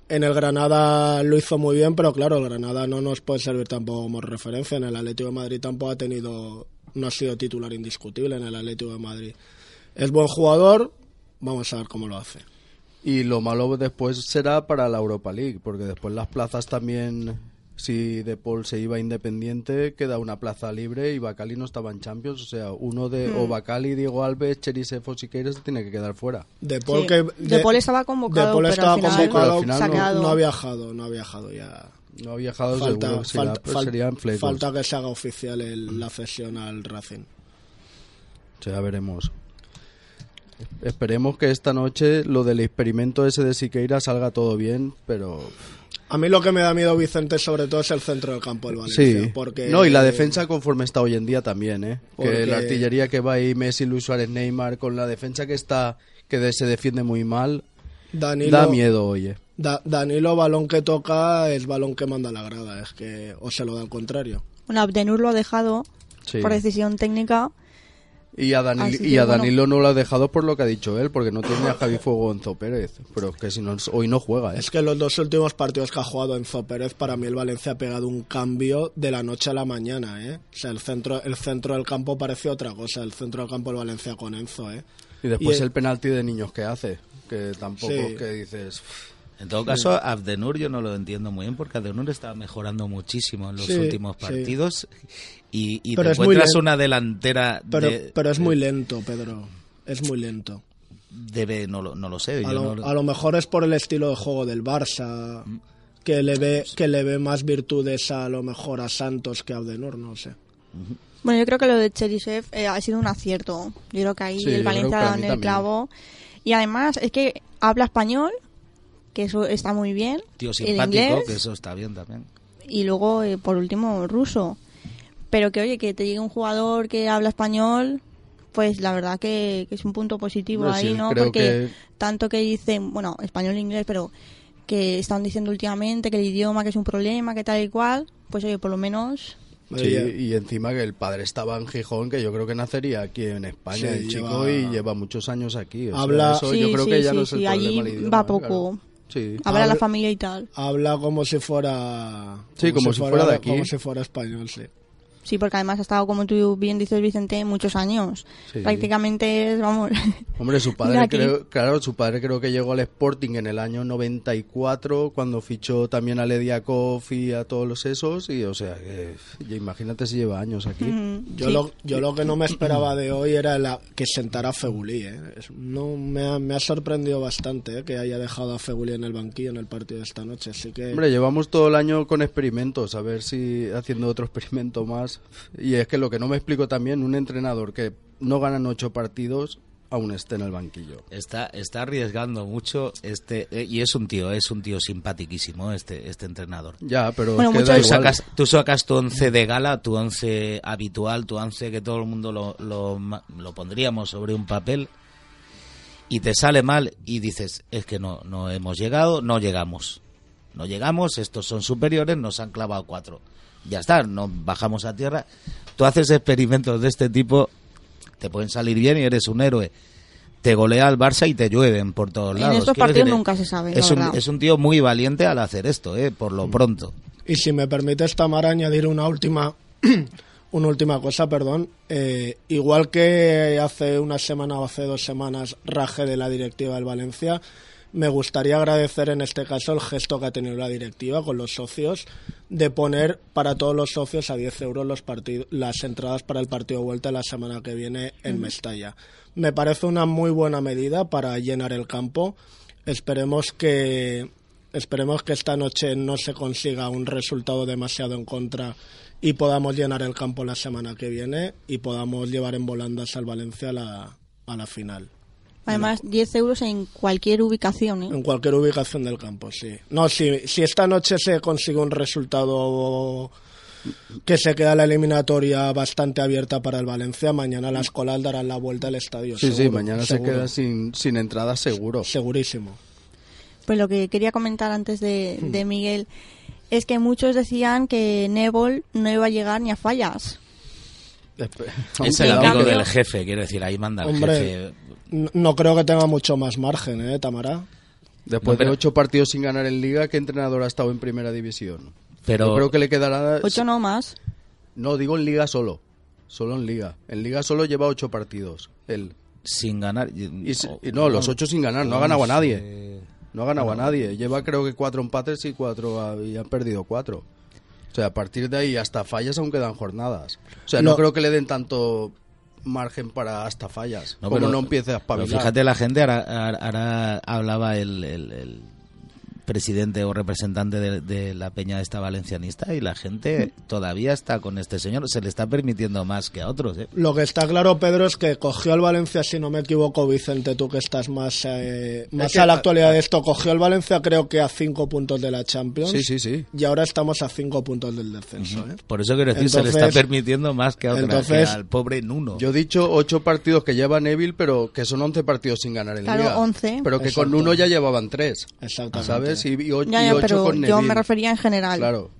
en el Granada lo hizo muy bien, pero claro, el Granada no nos puede servir tampoco como referencia. En el Atlético de Madrid tampoco ha tenido, no ha sido titular indiscutible en el Atlético de Madrid. Es buen jugador, vamos a ver cómo lo hace. Y lo malo después será para la Europa League, porque después las plazas también, si De Paul se iba independiente, queda una plaza libre y Bacali no estaba en Champions. O sea, uno de Mm. o Bacali, Diego Alves, Cherisev o Siqueira se tiene que quedar fuera. De Paul, Sí. que, De Paul estaba convocado, De Paul pero estaba al final convocado, Pero al final no- ha viajado, no ha viajado ya. No ha viajado Falta, seguro falta, fal- sería en Fleetwood. falta que se haga oficial el- la cesión al Racing. O sea, veremos. Esperemos que esta noche lo del experimento ese de Siqueira salga todo bien, pero A mí lo que me da miedo, Vicente, sobre todo es el centro del campo del Valencia. sí. Porque, No, y la defensa conforme está hoy en día también, ¿eh? Porque- Que la artillería que va ahí, Messi, Luis Suárez, Neymar, con la defensa que está, que de- se defiende muy mal, Danilo, da miedo, oye. Da- Danilo, balón que toca, es balón que manda la grada. Es que, o se lo da al contrario. Bueno, Abdenur lo ha dejado Sí. por decisión técnica. Y a, Danilo, y a bueno. Danilo no lo ha dejado por lo que ha dicho él, porque no tiene a Javi Fuego o Enzo Pérez. Pero es que si no, hoy no juega, ¿eh? Es que los dos últimos partidos que ha jugado Enzo Pérez, para mí el Valencia ha pegado un cambio de la noche a la mañana, ¿eh? O sea, el centro, el centro del campo parece otra cosa, el centro del campo del Valencia con Enzo, ¿eh? Y después y- el penalti de niños que hace, que tampoco Sí. que dices... En todo caso, Abdenur yo no lo entiendo muy bien porque Abdenur está mejorando muchísimo en los Sí, últimos sí. Y, y Pero te es muy encuentras lento. una delantera Pero, de- pero es muy lento, Pedro. Es muy lento. debe no lo, no lo sé. A yo lo, no- a lo mejor es por el estilo de juego del Barça, que le ve que le ve más virtudes a lo mejor a Santos que a Abdenur, no sé. Bueno, yo creo que lo de Cherisev eh, ha sido un acierto. Yo creo que ahí Sí, el Valencia ha dado en el clavo. Y además es que habla español, que eso está muy bien. tío el simpático, inglés, que eso está bien también. y luego, eh, por último, ruso. Pero que, oye, que te llegue un jugador que habla español, pues la verdad que, que es un punto positivo ahí, sí, ¿no? Porque que- tanto que dicen, bueno, español e inglés, pero que están diciendo últimamente que el idioma que es un problema, que tal y cual, pues oye, por lo menos... Sí, y encima que el padre estaba en Gijón, que yo creo que nacería aquí en España, Sí, el chico, lleva- y lleva muchos años aquí. o sea, Habla- eso Sí, yo creo sí, que ya sí, no es sí, el allí problema. el idioma, va poco. claro. Sí. A ver a la Habla- familia y tal. habla como si fuera Sí, como si fuera de aquí. como si fuera español, sí. Sí, porque además ha estado, como tú bien dices, Vicente, muchos años. Sí. Prácticamente es, vamos... Hombre, su padre creo, claro, su padre creo que llegó al Sporting en el año 94 cuando fichó también a Lediakov y a todos los esos y o sea, ya imagínate si lleva años aquí. Mm, Yo, sí. lo, yo lo que no me esperaba de hoy era la, que sentara a Fegulí. ¿eh? No, me, ha, me ha sorprendido bastante ¿eh? que haya dejado a Fegulí en el banquillo en el partido de esta noche. Así que Hombre, llevamos todo el año con experimentos, a ver si haciendo otro experimento más. Y es que lo que no me explico también, un entrenador que no ganan ocho partidos, aún esté en el banquillo. Está, está arriesgando mucho este eh, y es un tío, es un tío simpaticísimo este este entrenador. Ya, pero Bueno, igual. sacas, tú sacas tu once de gala, tu once habitual, tu once que todo el mundo lo, lo, lo pondríamos sobre un papel y te sale mal y dices, es que no, no hemos llegado, no llegamos. No llegamos, estos son superiores, nos han clavado cuatro. Ya está, nos bajamos a tierra. Tú haces experimentos de este tipo, te pueden salir bien y eres un héroe. Te golea el Barça y te llueven por todos En lados. estos Quiero partidos decir, nunca se sabe, Es un, verdad. es un tío muy valiente al hacer esto, eh, por lo pronto. Y si me permites, Tamara, añadir una última, una última cosa, perdón. Eh, igual que hace una semana o hace dos semanas raje de la directiva del Valencia, me gustaría agradecer en este caso el gesto que ha tenido la directiva con los socios de poner para todos los socios a 10 euros los las entradas para el partido de vuelta la semana que viene en Mestalla. Me parece una muy buena medida para llenar el campo. Esperemos que esperemos que esta noche no se consiga un resultado demasiado en contra y podamos llenar el campo la semana que viene y podamos llevar en volandas al Valencia a la, a la final. Además, 10 euros en cualquier ubicación, ¿eh? En cualquier ubicación del campo, sí. No, si, si esta noche se consigue un resultado que se queda la eliminatoria bastante abierta para el Valencia, mañana las colas darán la vuelta al estadio. Sí, sí, mañana seguro. se queda sin, sin entrada seguro. Segurísimo. Pues lo que quería comentar antes de, de Miguel es que muchos decían que Nebol no iba a llegar ni a fallas. Es el amigo del jefe, quiero decir, ahí manda el Hombre, jefe. No creo que tenga mucho más margen, ¿eh, Tamara? Después No, pero- de ocho partidos sin ganar en Liga, ¿qué entrenador ha estado en Primera División? Pero Yo creo que le quedará... Ocho no más. No, digo en Liga solo. Solo en Liga. En Liga solo lleva ocho partidos. Él. sin ganar. Y, no, los ocho sin ganar. No ha ganado a nadie. No ha ganado a nadie. Lleva creo que cuatro empates y cuatro ha- y han perdido cuatro. O sea, a partir de ahí hasta fallas aún quedan jornadas. O sea, no, No. creo que le den tanto margen para hasta fallas. No, como pero- no empiece a Pero espabilar. fíjate, la gente ahora, ahora- ahora hablaba el, el- el presidente o representante de, de la peña esta valencianista y la gente todavía está con este señor. Se le está permitiendo más que a otros. ¿eh? Lo que está claro, Pedro, es que cogió al Valencia, si no me equivoco, Vicente, tú que estás más, eh, más que- a la actualidad de esto, cogió al Valencia creo que a cinco puntos de la Champions. Sí, sí, sí. Y ahora estamos a cinco puntos del descenso. ¿eh? Por eso quiero decir, se le está permitiendo más que a otros. entonces- al pobre Nuno. Yo he dicho ocho partidos que lleva Neville, pero que son once partidos sin ganar en Claro, Liga. 11. Pero que Exacto. con uno ya llevaban tres. Exactamente. ¿Sabes? Y, y Ya, y ocho pero con yo Neville. me refería en general. Claro.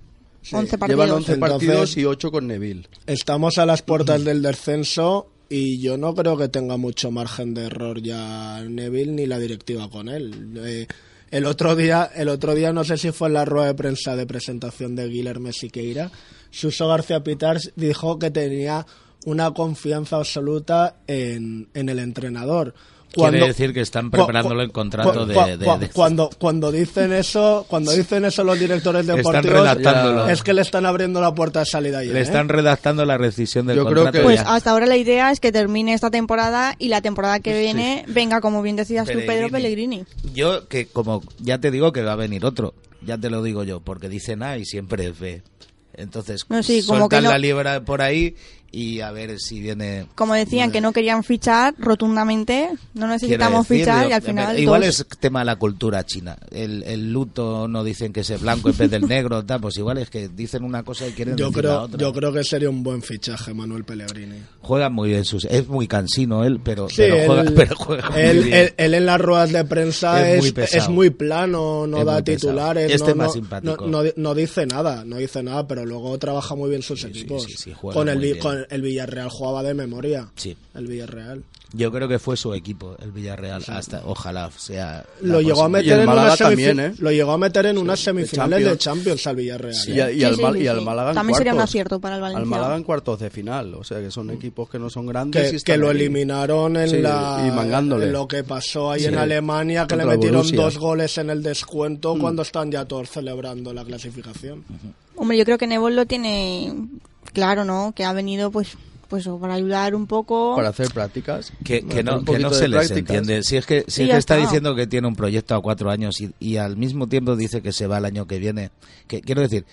11 Llevan partidos. 11 Entonces- partidos y 8 con Neville. Estamos a las puertas del descenso y yo no creo que tenga mucho margen de error ya Neville ni la directiva con él. Eh, el otro día, el otro día no sé si fue en la rueda de prensa de presentación de Guillermo Siqueira, Suso García Pitars dijo que tenía una confianza absoluta en, en el entrenador. Quiere decir que están preparándolo en contrato de, de- de- cuando cuando dicen eso cuando dicen eso los directores Están deportivos redactándolo. es que le están abriendo la puerta de salida ahí Le ¿eh? están redactando la rescisión del Yo creo contrato. que- Pues ya. hasta ahora la idea es que termine esta temporada y la temporada que viene venga, como bien decías tú, Pedro Pellegrini. Yo, que como ya te digo que va a venir otro, ya te lo digo yo, porque dicen A y siempre es B. Entonces, No, sí, como que no- la libra por ahí y a ver si viene... Como decían que no querían fichar rotundamente, no necesitamos decir, fichar y al final Igual dos. es tema de la cultura china. El, el luto no dicen que es el blanco en vez del negro, tal, pues igual es que dicen una cosa y quieren yo decir la creo otra. yo creo que sería un buen fichaje Manuel Pellegrini Juega muy bien sus... Es muy cansino él, pero, Sí, pero juega, él, pero juega muy él- bien. él- él en las ruedas de prensa Es es, muy es, muy plano, no Es da titulares, Este no, más no- simpático. no- no- no dice nada, no dice nada, pero luego trabaja muy bien sus equipos. sí, sí, juega con, el, muy El Villarreal jugaba de memoria. Sí. El Villarreal. Yo creo que fue su equipo, el Villarreal, hasta ojalá sea... Lo la llegó, a próxima. meter en Málaga unas semifi- también, ¿eh? lo llegó a meter en unas semifinales de Champions. Champions al Villarreal. Y, ¿eh? a- y Sí, al, sí, sí, y al sí. Málaga en También sería un cuartos. acierto para el Valencia. Al Málaga en cuartos de final. O sea, que son equipos que no son grandes. que, lo eliminaron en Sí, la y mangándole. en lo que pasó ahí Sí. en Alemania que le Contra metieron Borussia. dos goles en el descuento Mm. cuando están ya todos celebrando la clasificación Hombre, yo creo que Nebol lo tiene claro, ¿no? Que ha venido pues pues para ayudar un poco. Para hacer prácticas. Que, no, que no se les prácticas. entiende. Si es que, si Sí, es que está está. diciendo que tiene un proyecto a cuatro años y, y al mismo tiempo dice que se va el año que viene. Que quiero decir,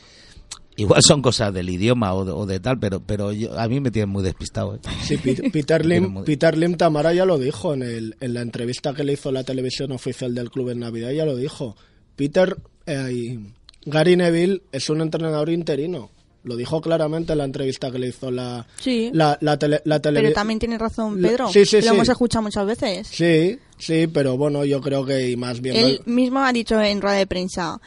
igual son cosas del idioma o de, o de tal, pero pero yo- a mí me tienen muy despistado. ¿eh? Sí, Peter Lim, muy- Peter Lim Tamara ya lo dijo en, el, en la entrevista que le hizo la televisión oficial del club en Navidad, ya lo dijo. Peter, eh, y Gary Neville es un entrenador interino. Lo dijo claramente en la entrevista que le hizo la, Sí. la, la, tele- la Pero televi- también tiene razón La- Pedro. sí, sí, lo sí. hemos escuchado muchas veces. Sí, sí, pero bueno, yo creo que y más bien... Él mismo ha dicho en rueda de prensa,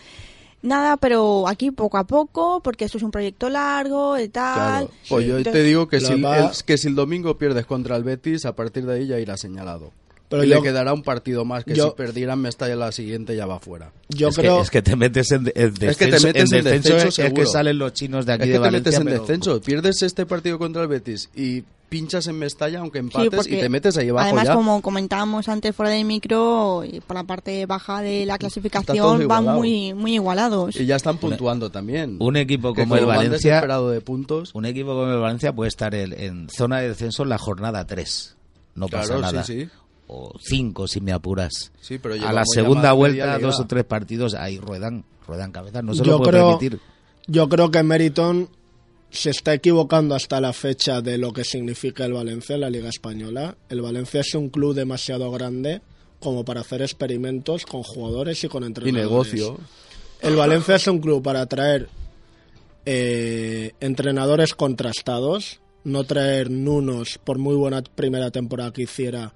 nada, pero aquí poco a poco, porque esto es un proyecto largo y tal. Claro. Pues yo te digo que si, el, va- que si el domingo pierdes contra el Betis, a partir de ahí ya irá señalado. Pero Y yo- le quedará un partido más que yo- si perdieran Mestalla la siguiente ya va fuera. Yo es, creo... que, es que te metes en, de- en Es que te descenso- metes en descenso es- es que salen los chinos de aquí es que de te metes en pero- descenso. Pierdes este partido contra el Betis y pinchas en Mestalla aunque Sí, empates porque y te metes ahí abajo Además, ya. como comentábamos antes fuera del micro, y por la parte baja de la clasificación van muy, muy igualados. Y ya están puntuando también. Un equipo como el Valencia, de puntos. un equipo como el Valencia puede estar en, en zona de descenso en la jornada 3. No pasa Claro, nada. sí, sí. O 5 si me apuras. Sí, pero a la segunda vuelta, dos o tres partidos, ahí ruedan, ruedan cabezas. No se yo lo puede creo, permitir. Yo creo que Meriton se está equivocando hasta la fecha de lo que significa el Valencia en la Liga Española. El Valencia es un club demasiado grande como para hacer experimentos con jugadores y con Y entrenadores. negocio. El Valencia es un club para traer eh, entrenadores contrastados, no traer Nunos por muy buena primera temporada que hiciera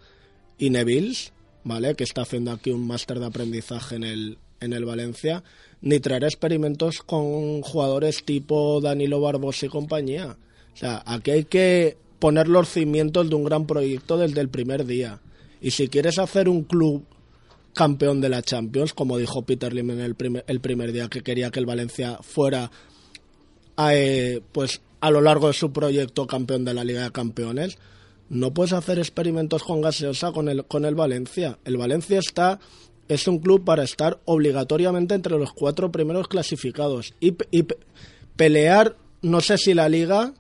y Nevils, ¿vale? Que está haciendo aquí un máster de aprendizaje en el, en el Valencia, ni traer experimentos con jugadores tipo Danilo Barbosa y compañía. O sea, aquí hay que poner los cimientos de un gran proyecto desde el primer día. Y si quieres hacer un club campeón de la Champions, como dijo Peter Lim en el primer, el primer día que quería que el Valencia fuera eh, pues a lo largo de su proyecto campeón de la Liga de Campeones, no puedes hacer experimentos con gaseosa con el, con el Valencia. El Valencia está es un club para estar obligatoriamente entre los cuatro primeros clasificados y, pe- y pe- pelear, no sé si la Liga,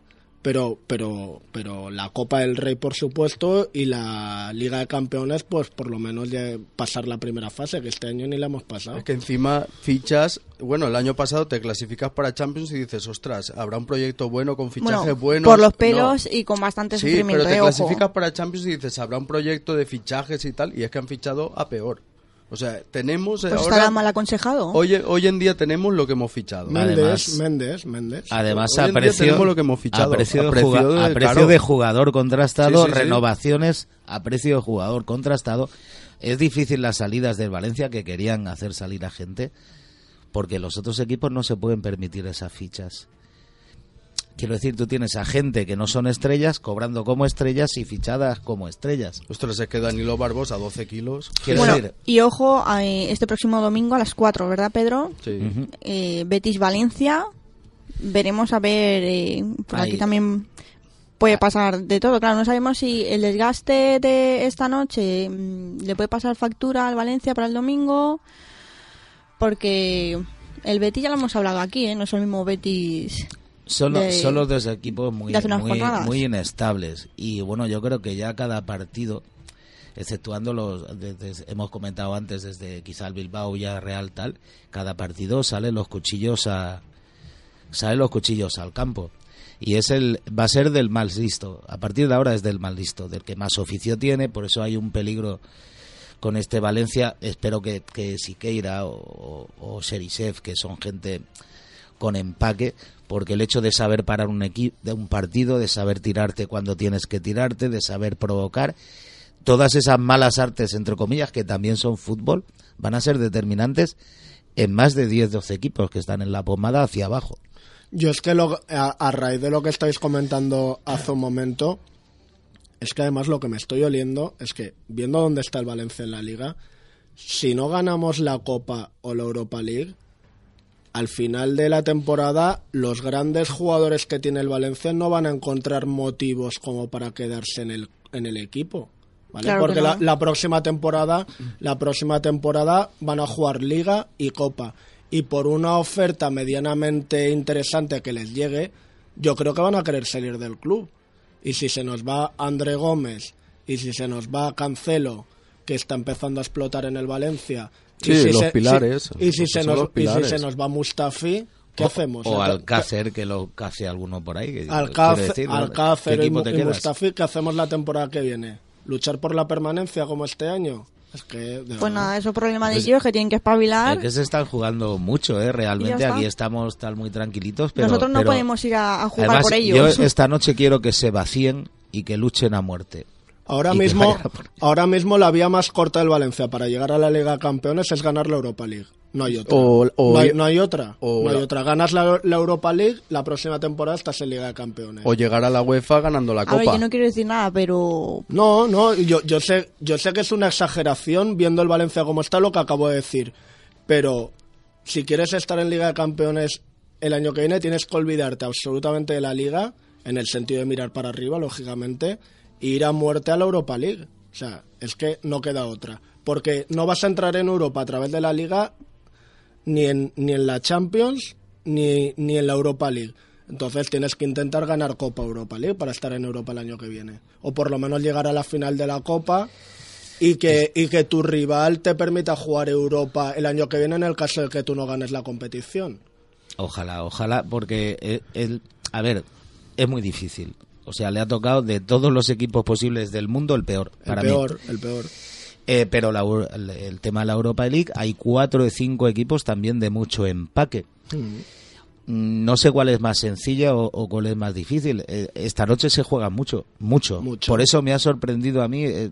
pero, pero, pero la Copa del Rey, por supuesto, y la Liga de Campeones, pues por lo menos ya pasar la primera fase, que este año ni la hemos pasado. Es que encima fichas, bueno, el año pasado te clasificas para Champions y dices, ostras, habrá un proyecto bueno con fichajes Bueno, buenos. por los No. pelos y con bastante Sí, sufrimiento. pero te eh, ojo. clasificas para Champions y dices, habrá un proyecto de fichajes y tal, y es que han fichado a peor. O sea, tenemos Pues ahora... estará mal aconsejado. Hoy, hoy en día tenemos lo que hemos fichado. Méndez, Además- Méndez, Méndez. Además, Hoy a precio, tenemos lo que hemos fichado, a precio, de, a precio juga- de- a precio claro. de jugador contrastado, Sí, sí, sí. renovaciones a precio de jugador contrastado. Es difícil las salidas del Valencia que querían hacer salir a gente porque los otros equipos no se pueden permitir esas fichas. Quiero decir, tú tienes a gente que no son estrellas cobrando como estrellas y fichadas como estrellas. Ostras, es que Danilo Barbosa, 12 kilos. Quiero Bueno, decir, y ojo, este próximo domingo a las 4, ¿verdad, Pedro? Sí. Eh, Betis Valencia. Veremos a ver. eh, por aquí también puede pasar de todo. Claro, no sabemos si el desgaste de esta noche mm, le puede pasar factura al Valencia para el domingo, porque el Betis ya lo hemos hablado aquí, ¿eh? no es el mismo Betis. Son, de- son los dos equipos muy, muy, muy inestables. Y bueno, yo creo que ya cada partido, exceptuando los, desde- hemos comentado antes, desde quizá el Bilbao ya Real tal, cada partido salen los cuchillos a salen los cuchillos al campo. Y es el va a ser del mal listo. A partir de ahora es del mal listo, del que más oficio tiene, por eso hay un peligro con este Valencia. Espero que, que Siqueira o, o, o Serisev, que son gente con empaque, porque el hecho de saber parar un equipo, de un partido, de saber tirarte cuando tienes que tirarte, de saber provocar, todas esas malas artes, entre comillas, que también son fútbol, van a ser determinantes en más de 10-12 equipos que están en la pomada hacia abajo. Yo es que lo- a, a raíz de lo que estáis comentando hace un momento, es que además lo que me estoy oliendo es que, viendo dónde está el Valencia en la liga, si no ganamos la Copa o la Europa League, al final de la temporada los grandes jugadores que tiene el Valencia no van a encontrar motivos como para quedarse en el, en el equipo. ¿vale? Claro Porque no. la, la próxima temporada, la próxima temporada van a jugar Liga y Copa. Y por una oferta medianamente interesante que les llegue, yo creo que van a querer salir del club. Y si se nos va André Gómez, y si se nos va Cancelo, que está empezando a explotar en el Valencia, Sí, si los se- pilares, si- y, si se nos, los y si se nos va Mustafi, ¿qué O- hacemos? O Alcácer, que lo case alguno por ahí. que- Alcácer, decir. Alcácer ¿Qué y, te? Mustafi, ¿qué hacemos la temporada que viene? ¿Luchar por la permanencia como este año? Es que, de Pues nada, eso es problema de Pues- ellos que tienen que espabilar. Es que se están jugando mucho, ¿eh? Realmente aquí estamos tal muy tranquilitos, pero... Nosotros no pero- podemos ir a, a jugar Además, por ellos. yo esta noche quiero que se vacíen y que luchen a muerte. Ahora mismo, ahora mismo la vía más corta del Valencia para llegar a la Liga de Campeones es ganar la Europa League. No hay otra. O- o- no, hay, no hay otra. o no hay otra. Ganas la, la Europa League, la próxima temporada estás en Liga de Campeones. O llegar a la UEFA ganando la a ver, Copa. yo no quiero decir nada, pero No, no, yo, yo, sé, yo sé que es una exageración viendo el Valencia como está lo que acabo de decir. Pero si quieres estar en Liga de Campeones el año que viene, tienes que olvidarte absolutamente de la Liga, en el sentido de mirar para arriba, lógicamente, ir a muerte a la Europa League. O sea, es que no queda otra. Porque no vas a entrar en Europa a través de la Liga ni en, ni en la Champions ni, ni en la Europa League. Entonces tienes que intentar ganar Copa Europa League para estar en Europa el año que viene. O por lo menos llegar a la final de la Copa y que, y que tu rival te permita jugar Europa el año que viene en el caso de que tú no ganes la competición. Ojalá, ojalá, porque eh, el, a ver, es muy difícil. O sea, le ha tocado de todos los equipos posibles del mundo el peor. El para mí. peor, el peor. Eh, pero la el, el tema de la Europa League, hay cuatro de cinco equipos también de mucho empaque. Mm, No sé cuál es más sencilla o, o cuál es más difícil. Eh, esta noche se juega mucho, mucho, Mucho. Por eso me ha sorprendido a mí, eh,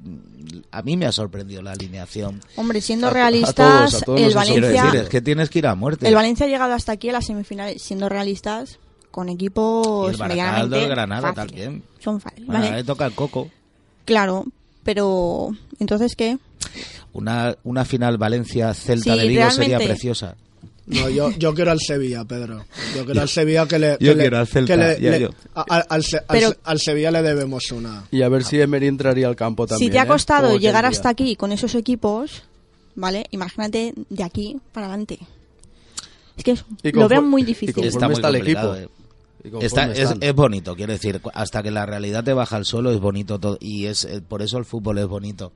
a mí me ha sorprendido la alineación. hombre, siendo A- a realistas, todos, a todos el Valencia, decir, es que tienes que ir a muerte. el Valencia ha llegado hasta aquí a las semifinales, siendo realistas, con Y equipos el Baracaldo, medianamente el Granada fáciles. también. Son fáciles, Bueno, ¿vale? le toca el coco. Claro, pero entonces qué? Una, una final Valencia-Celta Sí, de Vigo sería preciosa. No, yo, yo quiero al Sevilla, Pedro. Yo quiero al Sevilla que le... yo que le- quiero al Celta, que le- ya le- yo. a- a- al, Se- al Pero- al Sevilla le debemos una. Y a ver si Emery entraría al campo también. si te ha ¿eh? costado llegar hasta aquí con esos equipos, ¿vale? Imagínate de aquí para adelante. Es que es- Y lo veo muy y difícil. Está muy está el equipo. eh. Está, es, bonito, quiero decir, hasta que la realidad te baja al suelo es bonito todo y es eh, por eso el fútbol es bonito.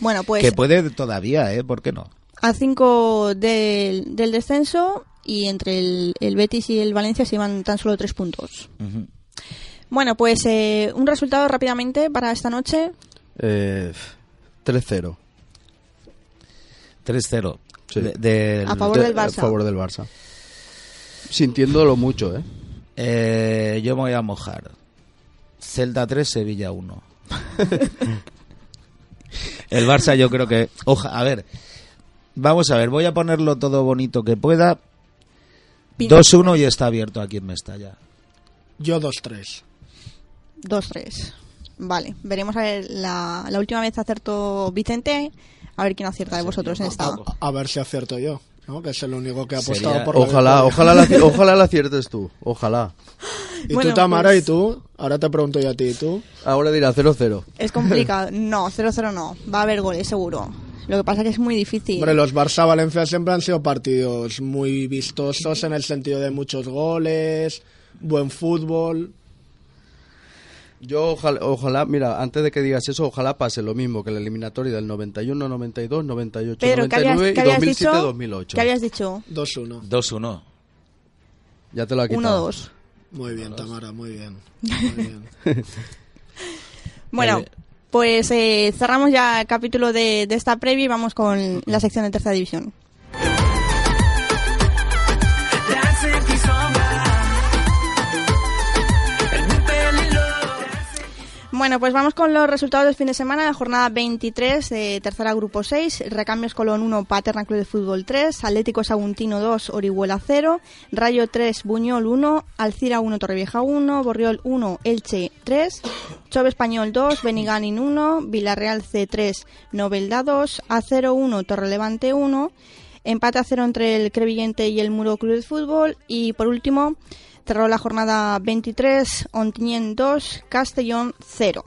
Bueno, pues que puede todavía, ¿eh? ¿Por qué no? a 5 del, del descenso y entre el, el Betis y el Valencia se iban tan solo tres puntos. Bueno, pues eh, un resultado rápidamente para esta noche. Eh, 3-0. 3-0. Sí. De- del- A favor De- del Barça. A favor del Barça. Sintiéndolo mucho, ¿eh? Eh, yo me voy a mojar. Celta 3, Sevilla 1. el Barça yo creo que... Oja, a ver, vamos a ver, voy a ponerlo todo bonito que pueda. Pi- 2-1 y está abierto aquí en Mestalla. Yo 2-3. 2-3. Vale, veremos a ver la, la última vez acertó Vicente. A ver quién acierta de vosotros en esta. A, a ver si acierto yo, ¿no? que es el único que ha Sería- apostado por la Ojalá, victoria. ojalá la, ojalá la aciertes tú. Ojalá. ¿Y Bueno, tú, Tamara, pues- y tú? Ahora te pregunto yo a ti, ¿y tú? Ahora dirá 0-0. Es complicado. No, 0-0 no. Va a haber goles, seguro. Lo que pasa que es muy difícil. Hombre, los Barça-Valencia siempre han sido partidos muy vistosos en el sentido de muchos goles, buen fútbol. Yo ojalá, ojalá, mira, antes de que digas eso, ojalá pase lo mismo que la eliminatoria del 91, 92, 98, Pedro, ¿qué habías, 99 qué y habías 2007, dicho? 2008. ¿Qué habías dicho? 2-1. 2-1. Ya te lo ha quitado. 1-2. Muy bien, Tamara, muy bien. Muy bien. Bueno, Eh, pues eh, cerramos ya el capítulo de, de esta previa y vamos con la sección de tercera división. Bueno, pues vamos con los resultados del fin de semana. La jornada 23 de tercera grupo 6, Recambios Colón 1, Paterna Club de Fútbol 3, Atlético Saguntino 2, Orihuela 0, Rayo 3, Buñol 1, Alcira 1, Torrevieja 1, Borriol 1, Elche 3, Chove Español 2, Beniganin 1, Villarreal C3, Novelda 2, A0 1, Torrelevante 1, empate a 0 entre el Crevillente y el Muro Club de Fútbol. Y por último cerró la jornada 23, Ontinyent 2, Castellón 0.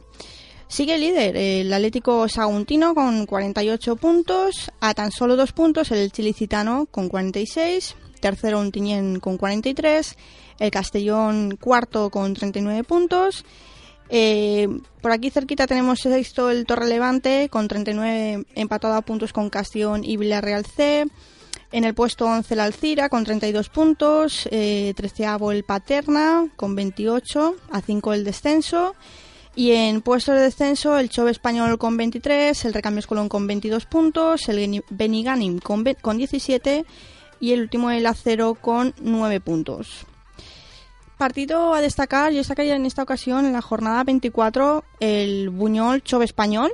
Sigue líder el Atlético Saguntino con 48 puntos, a tan solo dos puntos el Chilicitano con 46, tercero Ontinyent con 43, el Castellón cuarto con 39 puntos. Eh, por aquí cerquita tenemos sexto el Torrelevante con 39 empatado a puntos con Castellón y Villarreal C. En el puesto 11 el Alcira con 32 puntos, eh, treceavo el Paterna con 28, a 5 el descenso. Y en puestos de descenso el Chove Español con 23, el Recambios Colón con 22 puntos, el Beniganim con, con 17 y el último el Acero con 9 puntos. Partido a destacar, yo destacaría en esta ocasión en la jornada 24 el Buñol Chove Español,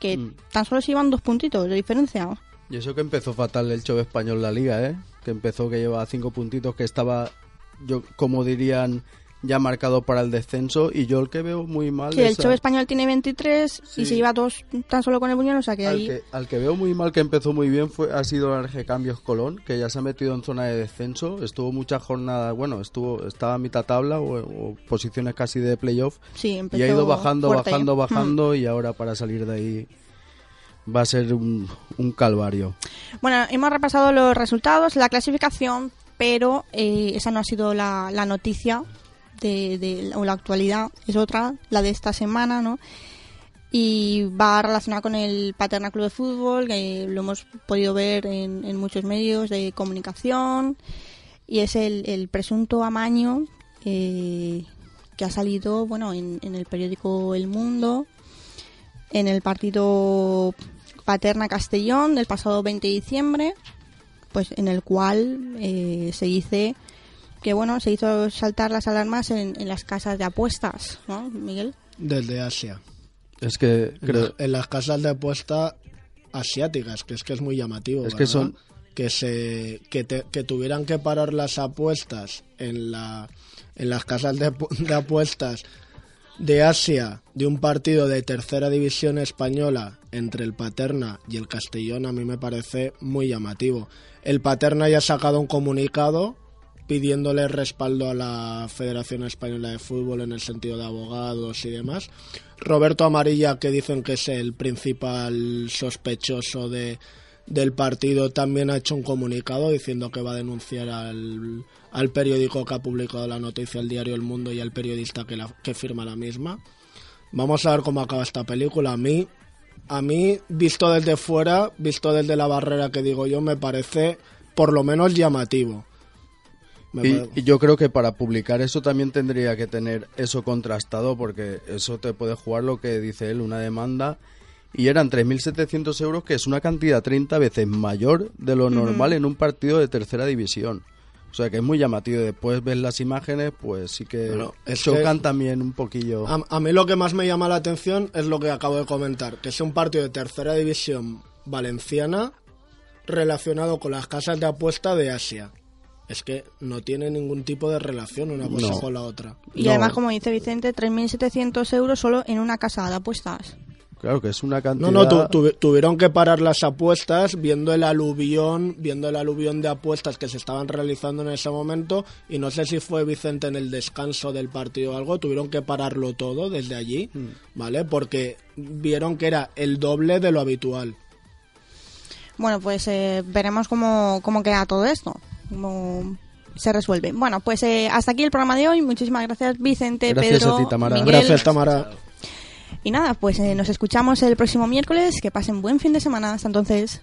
que Mm. tan solo se iban dos puntitos de diferencia. Y eso que empezó fatal el Chove Español la liga, ¿eh? Que empezó que llevaba cinco puntitos, que estaba, yo como dirían, ya marcado para el descenso. Y yo el que veo muy mal Sí, el Chove a- Español tiene 23 y se lleva dos tan solo con el Buñol, o sea que al, ahí... que, al que veo muy mal que empezó muy bien fue ha sido el Recambios Colón, que ya se ha metido en zona de descenso. Estuvo muchas jornadas, bueno, estuvo estaba a mitad tabla o, o posiciones casi de playoff. Sí, Y empezó ha ido bajando, fuerte. bajando, Mm. bajando. Y ahora para salir de ahí va a ser un, un calvario. Bueno, hemos repasado los resultados, la clasificación, pero eh, esa no ha sido la, la noticia de, de- o la actualidad, es otra, la de esta semana, ¿no? Y va relacionada con el Paterna Club de Fútbol, que lo hemos podido ver en, en muchos medios de comunicación, y es el, el presunto amaño eh, que ha salido, bueno, en, en el periódico El Mundo, en el partido Paterna Castellón del pasado 20 de diciembre, pues en el cual eh, se dice que bueno se hizo saltar las alarmas en, en las casas de apuestas, ¿no, Miguel? Desde Asia. Es que En, creo, en las casas de apuesta asiáticas, que es que es muy llamativo. Es que son- que se que, te- que tuvieran que parar las apuestas en la en las casas de apuestas de Asia de un partido de tercera división española entre el Paterna y el Castellón a mí me parece muy llamativo. El Paterna ya ha sacado un comunicado pidiéndole respaldo a la Federación Española de Fútbol en el sentido de abogados y demás. Roberto Amarilla, que dicen que es el principal sospechoso de, del partido, también ha hecho un comunicado diciendo que va a denunciar al, al periódico que ha publicado la noticia, el diario El Mundo, y al periodista que, la, que firma la misma. Vamos a ver cómo acaba esta película. A mí, a mí, visto desde fuera, visto desde la barrera que digo yo, me parece por lo menos llamativo. Y yo creo que para publicar eso también tendría que tener eso contrastado porque eso te puede jugar lo que dice él, una demanda. Y eran 3.700 euros, que es una cantidad 30 veces mayor de lo normal en un partido de tercera división. O sea que es muy llamativo. Después ves las imágenes, pues sí que Bueno, chocan que- también un poquillo. A, a mí lo que más me llama la atención es lo que acabo de comentar, que es un partido de tercera división valenciana relacionado con las casas de apuesta de Asia. Es que no tiene ningún tipo de relación una cosa No. con la otra. Y No. además, como dice Vicente, 3.700 euros solo en una casa de apuestas. Claro que es una cantidad... No, no, tu- tuvi- tuvieron que parar las apuestas viendo el aluvión, viendo el aluvión de apuestas que se estaban realizando en ese momento y no sé si fue Vicente en el descanso del partido o algo, tuvieron que pararlo todo desde allí, Hmm. ¿vale? Porque vieron que era el doble de lo habitual. Bueno, pues eh, veremos cómo, cómo queda todo esto. Cómo se resuelve. Bueno, pues eh, hasta aquí el programa de hoy. Muchísimas gracias, Vicente, Gracias Pedro, a ti, Tamara. Miguel. Gracias, Tamara. Y nada, pues eh, nos escuchamos el próximo miércoles. Que pasen buen fin de semana. Hasta entonces.